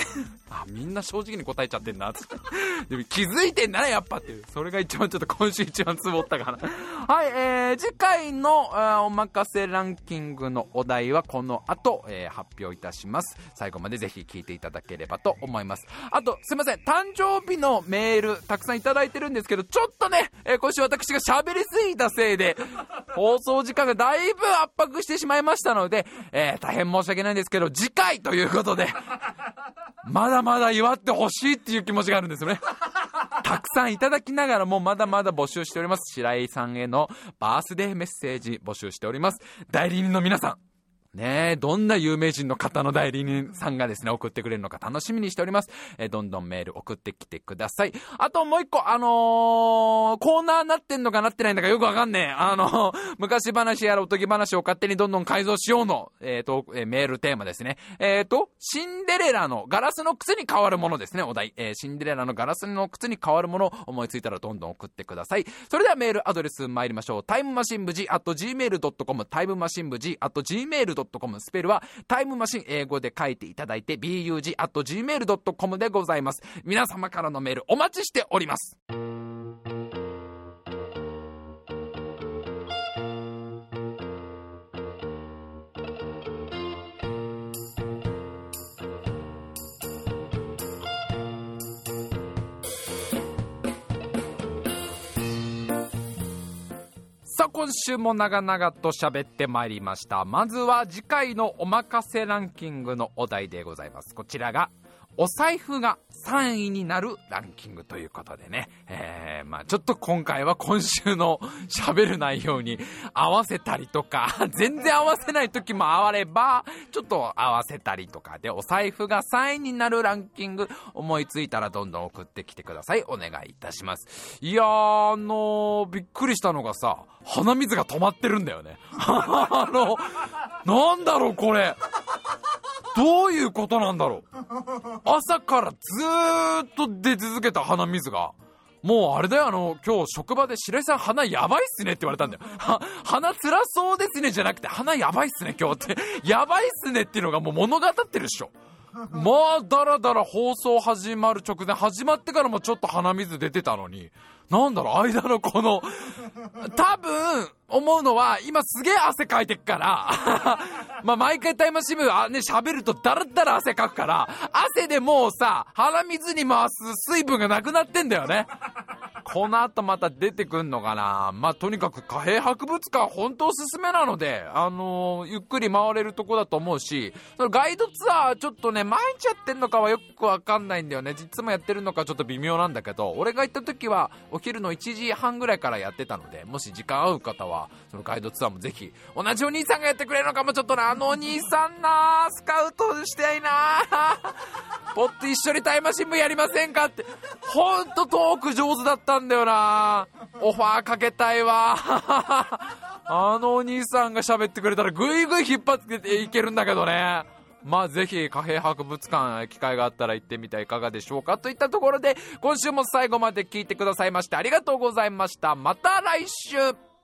みんな正直に答えちゃってんな、って。でも気づいてんだね、やっぱっていう。それが一番ちょっと今週一番つぼったかな。はい、えー、次回の、おまかせランキングのお題はこの後、えー、発表いたします。最後までぜひ聞いていただければと思います。あと、すいません、誕生日のメール、たくさんいただいてるんですけど、ちょっとね、えー、今週私が喋りすぎたせいで、放送時間がだいぶ圧迫してしまいましたので、えー、大変申し訳ないんですけど、次回ということで、まだまだ祝ってほしいっていう気持ちがあるんですよね。たくさんいただきながらもまだまだ募集しております。白井さんへのバースデーメッセージ募集しております。代理人の皆さん、ねえ、どんな有名人の方の代理人さんがですね、送ってくれるのか楽しみにしております。えー、どんどんメール送ってきてください。あともう一個、あのー、コーナーなってんのかなってないんだかよくわかんねえ。あのー、昔話やらおとぎ話を勝手にどんどん改造しようの、えっ、と、えメールテーマですね。えっ、と、シンデレラのガラスの靴に変わるものですね、お題。えシンデレラのガラスの靴に変わるものを思いついたらどんどん送ってください。それではメールアドレス参りましょう。タイムマシン部 G、at gmail.com、タイムマシン部 G、at gmail.com、スペルはタイムマシン英語で書いていただいて、bug.gmail.com でございます。皆様からのメールお待ちしております。さあ今週も長々と喋ってまいりました。まずは次回のおまかせランキングのお題でございます。こちらがお財布が3位になるランキングということでね、えー、まあちょっと今回は今週の喋る内容に合わせたりとか、全然合わせない時もあれば、ちょっと合わせたりとかで、お財布が3位になるランキング、思いついたらどんどん送ってきてください。お願いいたします。いやー、あのー、びっくりしたのがさ、鼻水が止まってるんだよね。あの、なんだろうこれ。どういうことなんだろう 朝からずーっと出続けた鼻水が、もうあれだよ、あの、今日職場で白井さん鼻やばいっすねって言われたんだよ。は、鼻辛そうですねじゃなくて鼻やばいっすね今日って。やばいっすねっていうのがもう物語ってるっしょ。まあ、だらだら放送始まる直前、始まってからもちょっと鼻水出てたのに、なんだろう、間のこの、多分、思うのは、今すげえ汗かいてっから、まあ毎回タイムシムあね、喋るとだらだら汗かくから、汗でもうさ、鼻水に回す水分がなくなってんだよね。この後また出てくんのかな。まあ、とにかく貨幣博物館本当おすすめなので、あのー、ゆっくり回れるとこだと思うし、そのガイドツアーちょっとね、毎日やってんのかはよくわかんないんだよね。実もやってるのかちょっと微妙なんだけど、俺が行った時はお昼の1時半ぐらいからやってたので、もし時間合う方は、そのガイドツアーもぜひ、同じお兄さんがやってくれるのかもちょっとな、あのお兄さんなスカウトしていな。ポッと一緒にタイムシン部やりませんかって、ほんとトーク上手だったんだよな。オファーかけたいわ。あのお兄さんが喋ってくれたらぐいぐい引っ張っていけるんだけどね。まあぜひ貨幣博物館機会があったら行ってみてはいかがでしょうか。といったところで今週も最後まで聞いてくださいましてありがとうございました。また来週。